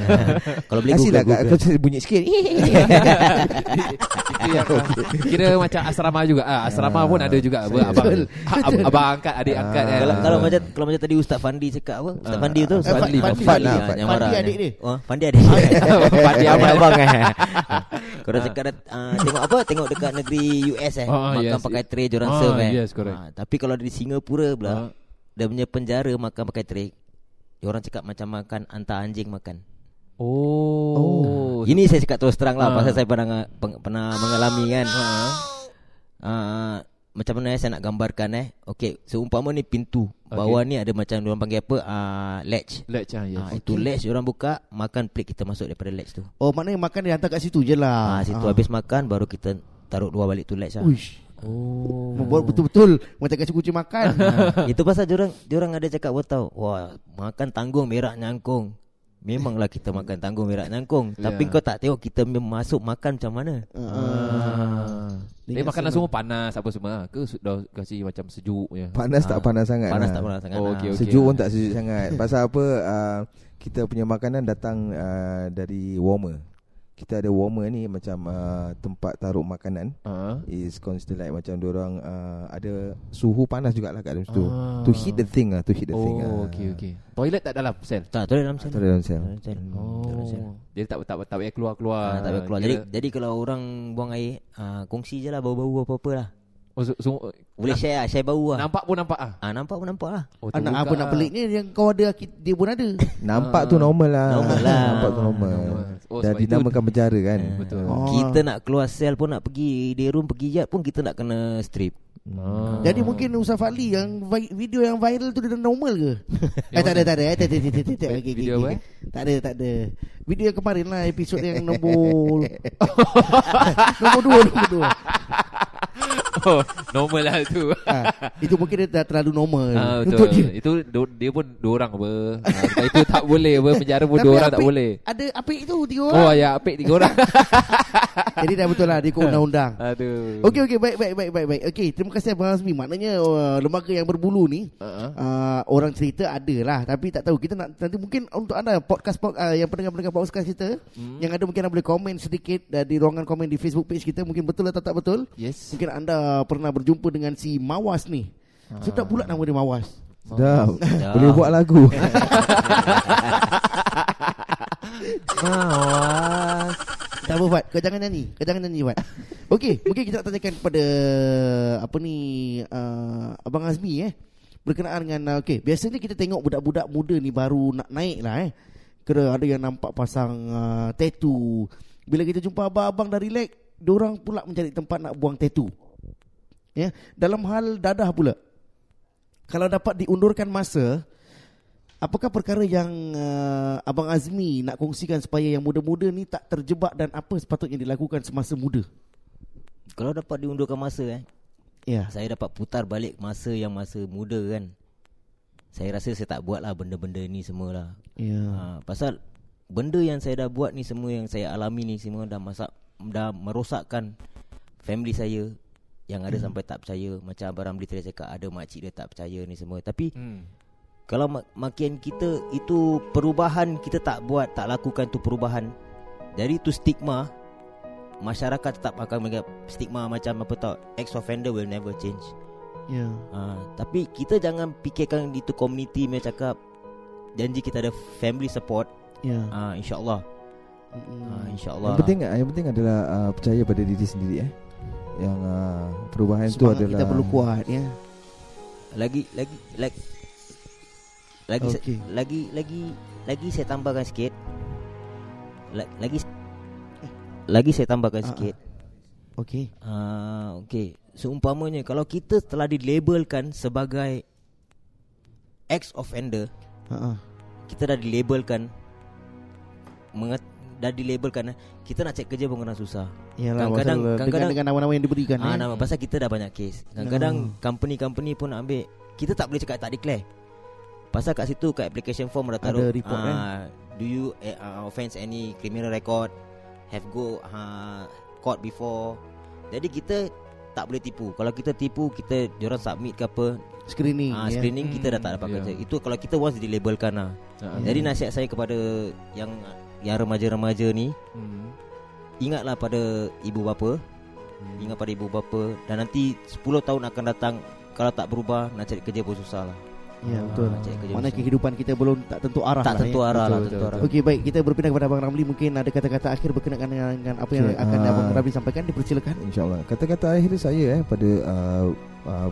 Kalau boleh Google,
kat
Google.
kau bunyi sikit.
Kira macam asrama juga. Ah, asrama pun ada juga. Apa, abang, ha- ab- abang angkat, adik angkat kan.
Kalau kalau macam kalau macam tadi Ustaz Fandi cakap apa? Ustaz. Fandi tu
Eh,
lah,
ah,
Fadli.
yang
Fadli
marah
adik
ni.
dia.
Oh, Fandi adik.
Ahmad.
abang eh. Kau dah cakap tengok apa? Tengok dekat negeri US eh.
Ah,
makan
yes.
pakai tray jorang
Ah,
serve eh.
yes, correct.
Ah, tapi kalau di Singapura pula,
Ah.
dia punya penjara makan pakai tray. Orang cakap macam makan hantar anjing makan.
Oh.
Ini saya cakap terus terang lah
Ah.
Pasal saya pernah peng, pernah mengalami kan
Ah.
uh, Macam mana eh, saya nak gambarkan eh Okey, seumpama ni pintu. Bawah ni ada macam Diorang panggil apa uh, Latch
Latch ah, yes.
Ah, Itu latch diorang buka Makan plate kita masuk daripada latch tu
Oh, maknanya makan dia hantar kat situ je lah.
Ah, Situ habis makan Baru kita taruh dua balik tu latch lah
Uish.
Oh.
Membuat betul-betul macam kasi kucing makan.
Ah, Itu pasal diorang Diorang ada cakap tau Wah makan tanggung merah nyangkung Memanglah kita makan tanggung merah nyangkung Tapi
Ya.
kau tak tengok Kita masuk makan macam mana
Ah. Eh
Dengan
makanan
senang.
semua panas apa semua ke sudah kasih macam sejuk je.
Panas tak
Ah,
panas sangat
Panas
lah.
tak panas sangat
Oh,
lah.
okey, okey.
Sejuk pun tak sejuk sangat Pasal apa uh, Kita punya makanan datang uh, Dari warmer Kita ada warmer ni Macam uh, tempat taruh makanan
Ah.
Is considered like Macam orang uh, Ada suhu panas jugalah kat dalam situ
Ah.
To heat the thing lah To heat the thing
Oh,
lah.
okey okey. Toilet tak dalam sel.
Tak, tu dalam sel.
Tak ada dalam sel.
Dalam.
Oh. Dia tak tak tak payah keluar-keluar.
Ah, tak payah keluar. Jadi
Kira-
jadi kalau orang buang air, ah, kongsi je lah bau-bau apa-apa lah.
Oh, so, so,
Boleh share lah, share bau lah.
nampak pun nampak ah.
Ah, nampak pun nampak lah.
Oh,
Anak
terbuka
apa nak
ah.
peliknya yang kau ada dia pun ada.
Nampak
Ah.
tu normal lah
Normal lah.
Nampak tu normal
Normal. Oh,
Dah dinamakan penjara kan
Betul.
Oh.
Kita nak keluar sel pun nak pergi day room, pergi yard pun kita nak kena strip.
Ah.
Jadi mungkin Ustaz Fadli yang vi- video yang viral tu dia normal ke? eh tak ada tak ada eh tak ada tak ada, tak ada. Okey,
Video apa, eh?
Tak ada tak ada. Video yang kemarin lah episod yang nombor nombor dua nombor dua.
Oh, normal lah tu.
Ha, itu mungkin dia dah terlalu normal
Ah,
untuk
betul.
dia.
Itu do- dia pun dua orang apa. Ah, sebab itu tak boleh apa penjara pun dua orang tak boleh.
Ada apik tu tiga
Oh
orang.
ya apik tiga orang.
Jadi dah betul lah dia ikut undang-undang.
Aduh.
Okey okey baik baik baik baik baik. Okey terima kasih Abang Azmi. Maknanya uh, lembaga yang berbulu ni
Uh-huh.
uh, orang cerita ada lah tapi tak tahu kita nak nanti mungkin untuk anda podcast pod, uh, yang pendengar-pendengar podcast kita
Hmm.
yang ada mungkin anda boleh komen sedikit uh, di ruangan komen di Facebook page kita mungkin betul atau tak betul.
Yes.
Mungkin anda pernah berjumpa dengan si Mawas ni. Sedap pula nama dia Mawas.
Sedap.
Sedap.
Boleh buat lagu.
Mawas.
Tak apa Fat Kau jangan nyanyi Kau jangan nyanyi Fat Okey Mungkin kita nak tanyakan kepada Apa ni uh, Abang Azmi eh Berkenaan dengan uh, Okey Biasanya kita tengok Budak-budak muda ni Baru nak naik lah eh Kena ada yang nampak pasang uh, Tattoo Bila kita jumpa abang-abang dah relax Diorang pula mencari tempat Nak buang tattoo Ya Dalam hal dadah pula Kalau dapat diundurkan masa Apakah perkara yang uh, Abang Azmi nak kongsikan supaya yang muda-muda ni tak terjebak dan apa sepatutnya dilakukan semasa muda?
Kalau dapat diundurkan masa eh
Ya.
Saya dapat putar balik masa yang masa muda kan Saya rasa saya tak buat lah benda-benda ni semua lah
Ya.
ha, Pasal benda yang saya dah buat ni semua Yang saya alami ni semua dah masak Dah merosakkan family saya Yang ada sampai tak percaya. Macam Abang Ramli tadi cakap Ada makcik dia tak percaya ni semua. Tapi
Hmm.
kalau mak- makin kita itu perubahan kita tak buat tak lakukan tu perubahan. Jadi itu stigma masyarakat tetap akan menganggap stigma macam apa tau ex offender will never change.
Ya.
ha, tapi kita jangan fikirkan itu community macam cakap janji kita ada family support.
Ya.
ha, insyaallah ha, insyaallah
Yang penting yang penting adalah uh, percaya pada diri sendiri eh. Yang uh, perubahan tu
Semangat
adalah
kita perlu kuat ya.
lagi lagi lagi lagi okay. lagi lagi lagi saya tambahkan sikit La- lagi lagi saya tambahkan
Ah,
sikit
Okey.
Ah, okey. Seumpamanya kalau kita telah dilabelkan sebagai ex offender,
Ha ah.
kita dah dilabelkan menget, dah dilabelkan eh, kita nak cek kerja pun kadang susah.
Yalah,
Kadang-kadang- kadang-kadang-
dengan nama-nama yang diberikan
Ah,
eh.
nama pasal kita dah banyak kes. Kadang-kadang
Oh.
company-company pun nak ambil kita tak boleh cakap tak declare. Pasal kat situ kat application form dah
Ada
taruh
report, kan?
do you uh, offense any criminal record have go uh, court before. Jadi kita tak boleh tipu. Kalau kita tipu kita diorang submit ke apa
Screening
Ah,
ya.
screening kita dah tak dapat
Hmm,
kerja.
yeah.
Itu kalau kita once dilabelkan lah.
Ah,
Ya.
Jadi nasihat saya kepada yang yang remaja-remaja ni,
Hmm.
ingatlah pada ibu bapa,
Hmm.
ingat pada ibu bapa dan nanti 10 tahun akan datang kalau tak berubah nak cari kerja pun susah lah.
Ya betul.
Ah, cari kerja
Mana
susah.
kehidupan kita belum tak tentu arah
tak
lah,
tentu
ya.
arah lah,
Betul,
tentu
betul,
arah.
Okey baik kita berpindah kepada Abang Ramli mungkin ada kata-kata akhir berkenaan dengan, dengan apa yang
Okey,
akan
ah.
Abang Ramli sampaikan dipersilakan.
InsyaAllah Kata-kata akhir saya eh Pada uh, uh,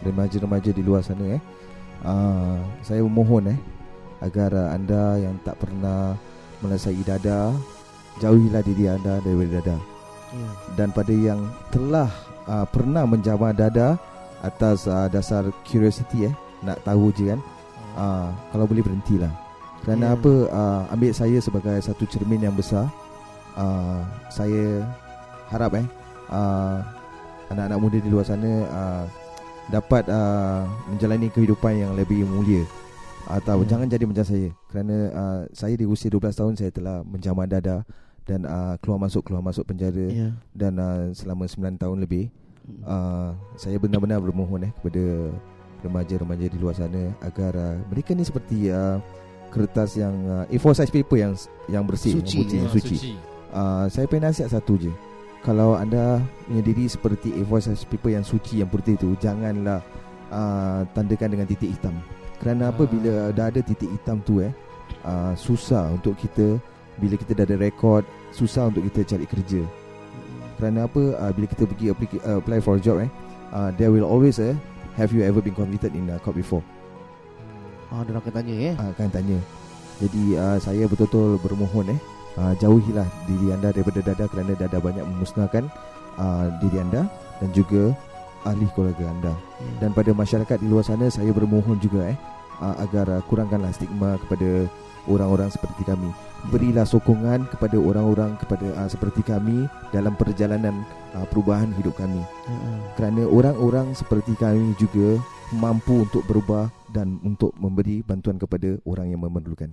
Remaja-remaja di luar sana eh uh, Saya memohon eh Agar uh, anda yang tak pernah Melesai dada Jauhilah diri anda daripada dada
Ya.
Dan pada yang telah uh, Pernah menjamah dada Atas uh, dasar curiosity eh Nak tahu je kan uh, Kalau boleh berhentilah Kerana
Ya.
apa uh, Ambil saya sebagai satu cermin yang besar uh, Saya harap eh uh, Anak-anak muda di luar sana uh, Dapat uh, menjalani kehidupan yang lebih mulia Atau
Ya.
jangan jadi macam saya Kerana uh, saya di usia 12 tahun Saya telah menjamah dada Dan uh, keluar masuk keluar masuk penjara
Ya.
Dan uh, selama 9 tahun lebih
Hmm.
uh, Saya benar-benar bermohon eh Kepada remaja-remaja di luar sana Agar uh, mereka ni seperti uh, Kertas yang uh, A4 size paper yang yang bersih
Suci,
yang putih,
ya.
yang suci. Uh, saya pengen nasihat satu je Kalau anda punya diri seperti A4 size paper yang suci, yang putih tu Janganlah uh, tandakan dengan titik hitam Kerana apa
Ah.
bila dah ada titik hitam tu eh uh, Susah untuk kita Bila kita dah ada rekod Susah untuk kita cari kerja Kerana apa uh, Bila kita pergi apply, uh, apply for a job eh uh, There will always eh Have you ever been convicted in uh, court before
Ah, dia akan tanya ya.
uh, Akan tanya Jadi uh, saya betul-betul bermohon eh uh, Jauhilah diri anda daripada dada Kerana dada banyak memusnahkan uh, diri anda Dan juga ahli keluarga anda
Ya.
Dan pada masyarakat di luar sana Saya bermohon juga eh uh, Agar uh, kurangkanlah stigma kepada orang-orang seperti kami Berilah sokongan kepada orang-orang kepada uh, seperti kami Dalam perjalanan uh, perubahan hidup kami
ah.
kerana orang-orang seperti kami juga mampu untuk berubah dan untuk memberi bantuan kepada orang yang memerlukan.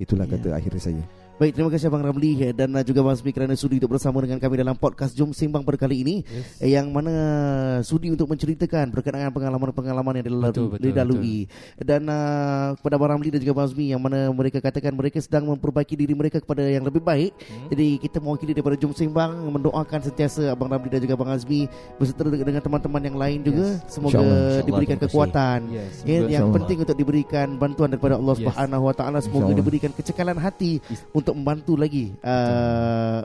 Itulah
Ya.
kata akhir saya.
Baik, terima kasih Abang Ramli dan uh, juga Abang Smi kerana sudi untuk bersama dengan kami dalam podcast Jom Simbang pada kali ini yes. yang mana sudi untuk menceritakan berkenaan pengalaman-pengalaman yang dilalui. Betul, betul, Dan uh, kepada Abang Ramli dan juga Abang Smi yang mana mereka katakan mereka sedang memperbaiki diri mereka kepada yang lebih baik. Hmm. Jadi kita mewakili daripada Jom Simbang mendoakan sentiasa Abang Ramli dan juga Abang Azmi beserta dengan teman-teman yang lain juga yes. semoga Insya diberikan Insya kekuatan. Yes. Ya, yang penting untuk diberikan bantuan daripada Allah Subhanahu Wa Taala semoga diberikan kecekalan hati yes. untuk untuk membantu lagi uh,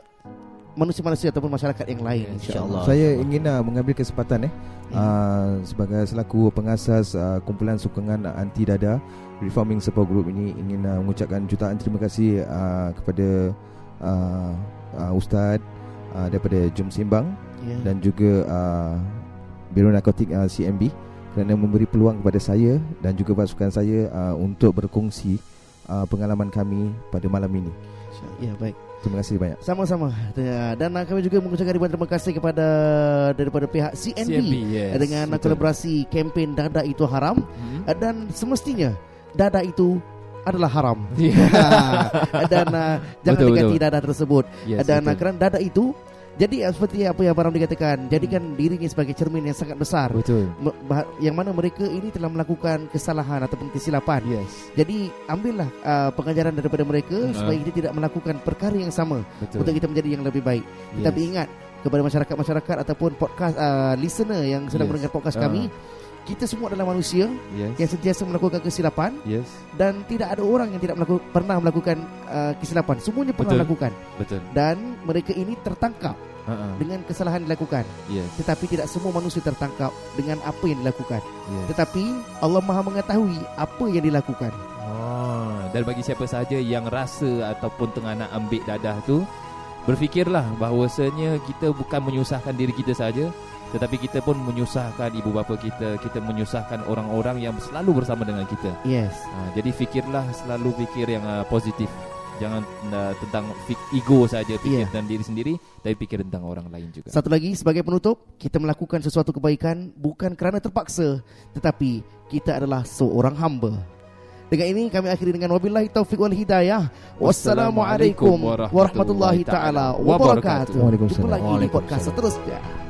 manusia-manusia ataupun masyarakat yang lain
insyaallah. Saya ingin uh, mengambil kesempatan eh hmm. uh, sebagai selaku pengasas uh, kumpulan sokongan anti dada Reforming Support Group ini ingin uh, mengucapkan jutaan terima kasih uh, kepada uh, uh, ustaz uh, daripada Jom Simbang yeah. dan juga uh, Biro Narkotik uh, CMB kerana memberi peluang kepada saya dan juga pasukan saya uh, untuk berkongsi uh, pengalaman kami pada malam ini.
Ya baik.
Terima kasih banyak.
Sama-sama. Dan kami juga mengucapkan ribuan terima kasih kepada daripada pihak CNB, CNB yes, dengan betul. kolaborasi kempen Dada itu haram hmm. dan semestinya Dada itu adalah haram. Yeah. dan uh, jangan betul, diganti betul. dada tersebut. Yes, dan uh, kerana dada itu jadi uh, seperti apa yang Baram dikatakan, jadikan hmm. dirinya sebagai cermin yang sangat besar.
Betul.
Yang mana mereka ini telah melakukan kesalahan ataupun kesilapan.
Yes.
Jadi ambillah uh, pengajaran daripada mereka hmm. supaya kita tidak melakukan perkara yang sama Betul. untuk kita menjadi yang lebih baik. Yes. Tapi ingat kepada masyarakat-masyarakat ataupun podcast uh, listener yang sedang yes. mendengar podcast uh. kami, kita semua adalah manusia yes. yang sentiasa melakukan kesilapan
yes.
dan tidak ada orang yang tidak melaku, pernah melakukan uh, kesilapan semuanya pernah Betul. melakukan
Betul.
dan mereka ini tertangkap uh-uh. dengan kesalahan dilakukan
yes.
tetapi tidak semua manusia tertangkap dengan apa yang dilakukan yes. tetapi Allah Maha mengetahui apa yang dilakukan
oh, dan bagi siapa sahaja yang rasa ataupun tengah nak ambil dadah tu berfikirlah bahawasanya kita bukan menyusahkan diri kita saja tetapi kita pun menyusahkan ibu bapa kita Kita menyusahkan orang-orang yang selalu bersama dengan kita
Yes
ha, Jadi fikirlah selalu fikir yang uh, positif Jangan uh, tentang ego saja fikir yeah. dan diri sendiri Tapi fikir tentang orang lain juga
Satu lagi sebagai penutup Kita melakukan sesuatu kebaikan Bukan kerana terpaksa Tetapi kita adalah seorang hamba dengan ini kami akhiri dengan wabillahi taufiq wal hidayah. Wassalamualaikum warahmatullahi taala wabarakatuh. Jumpa lagi di podcast seterusnya.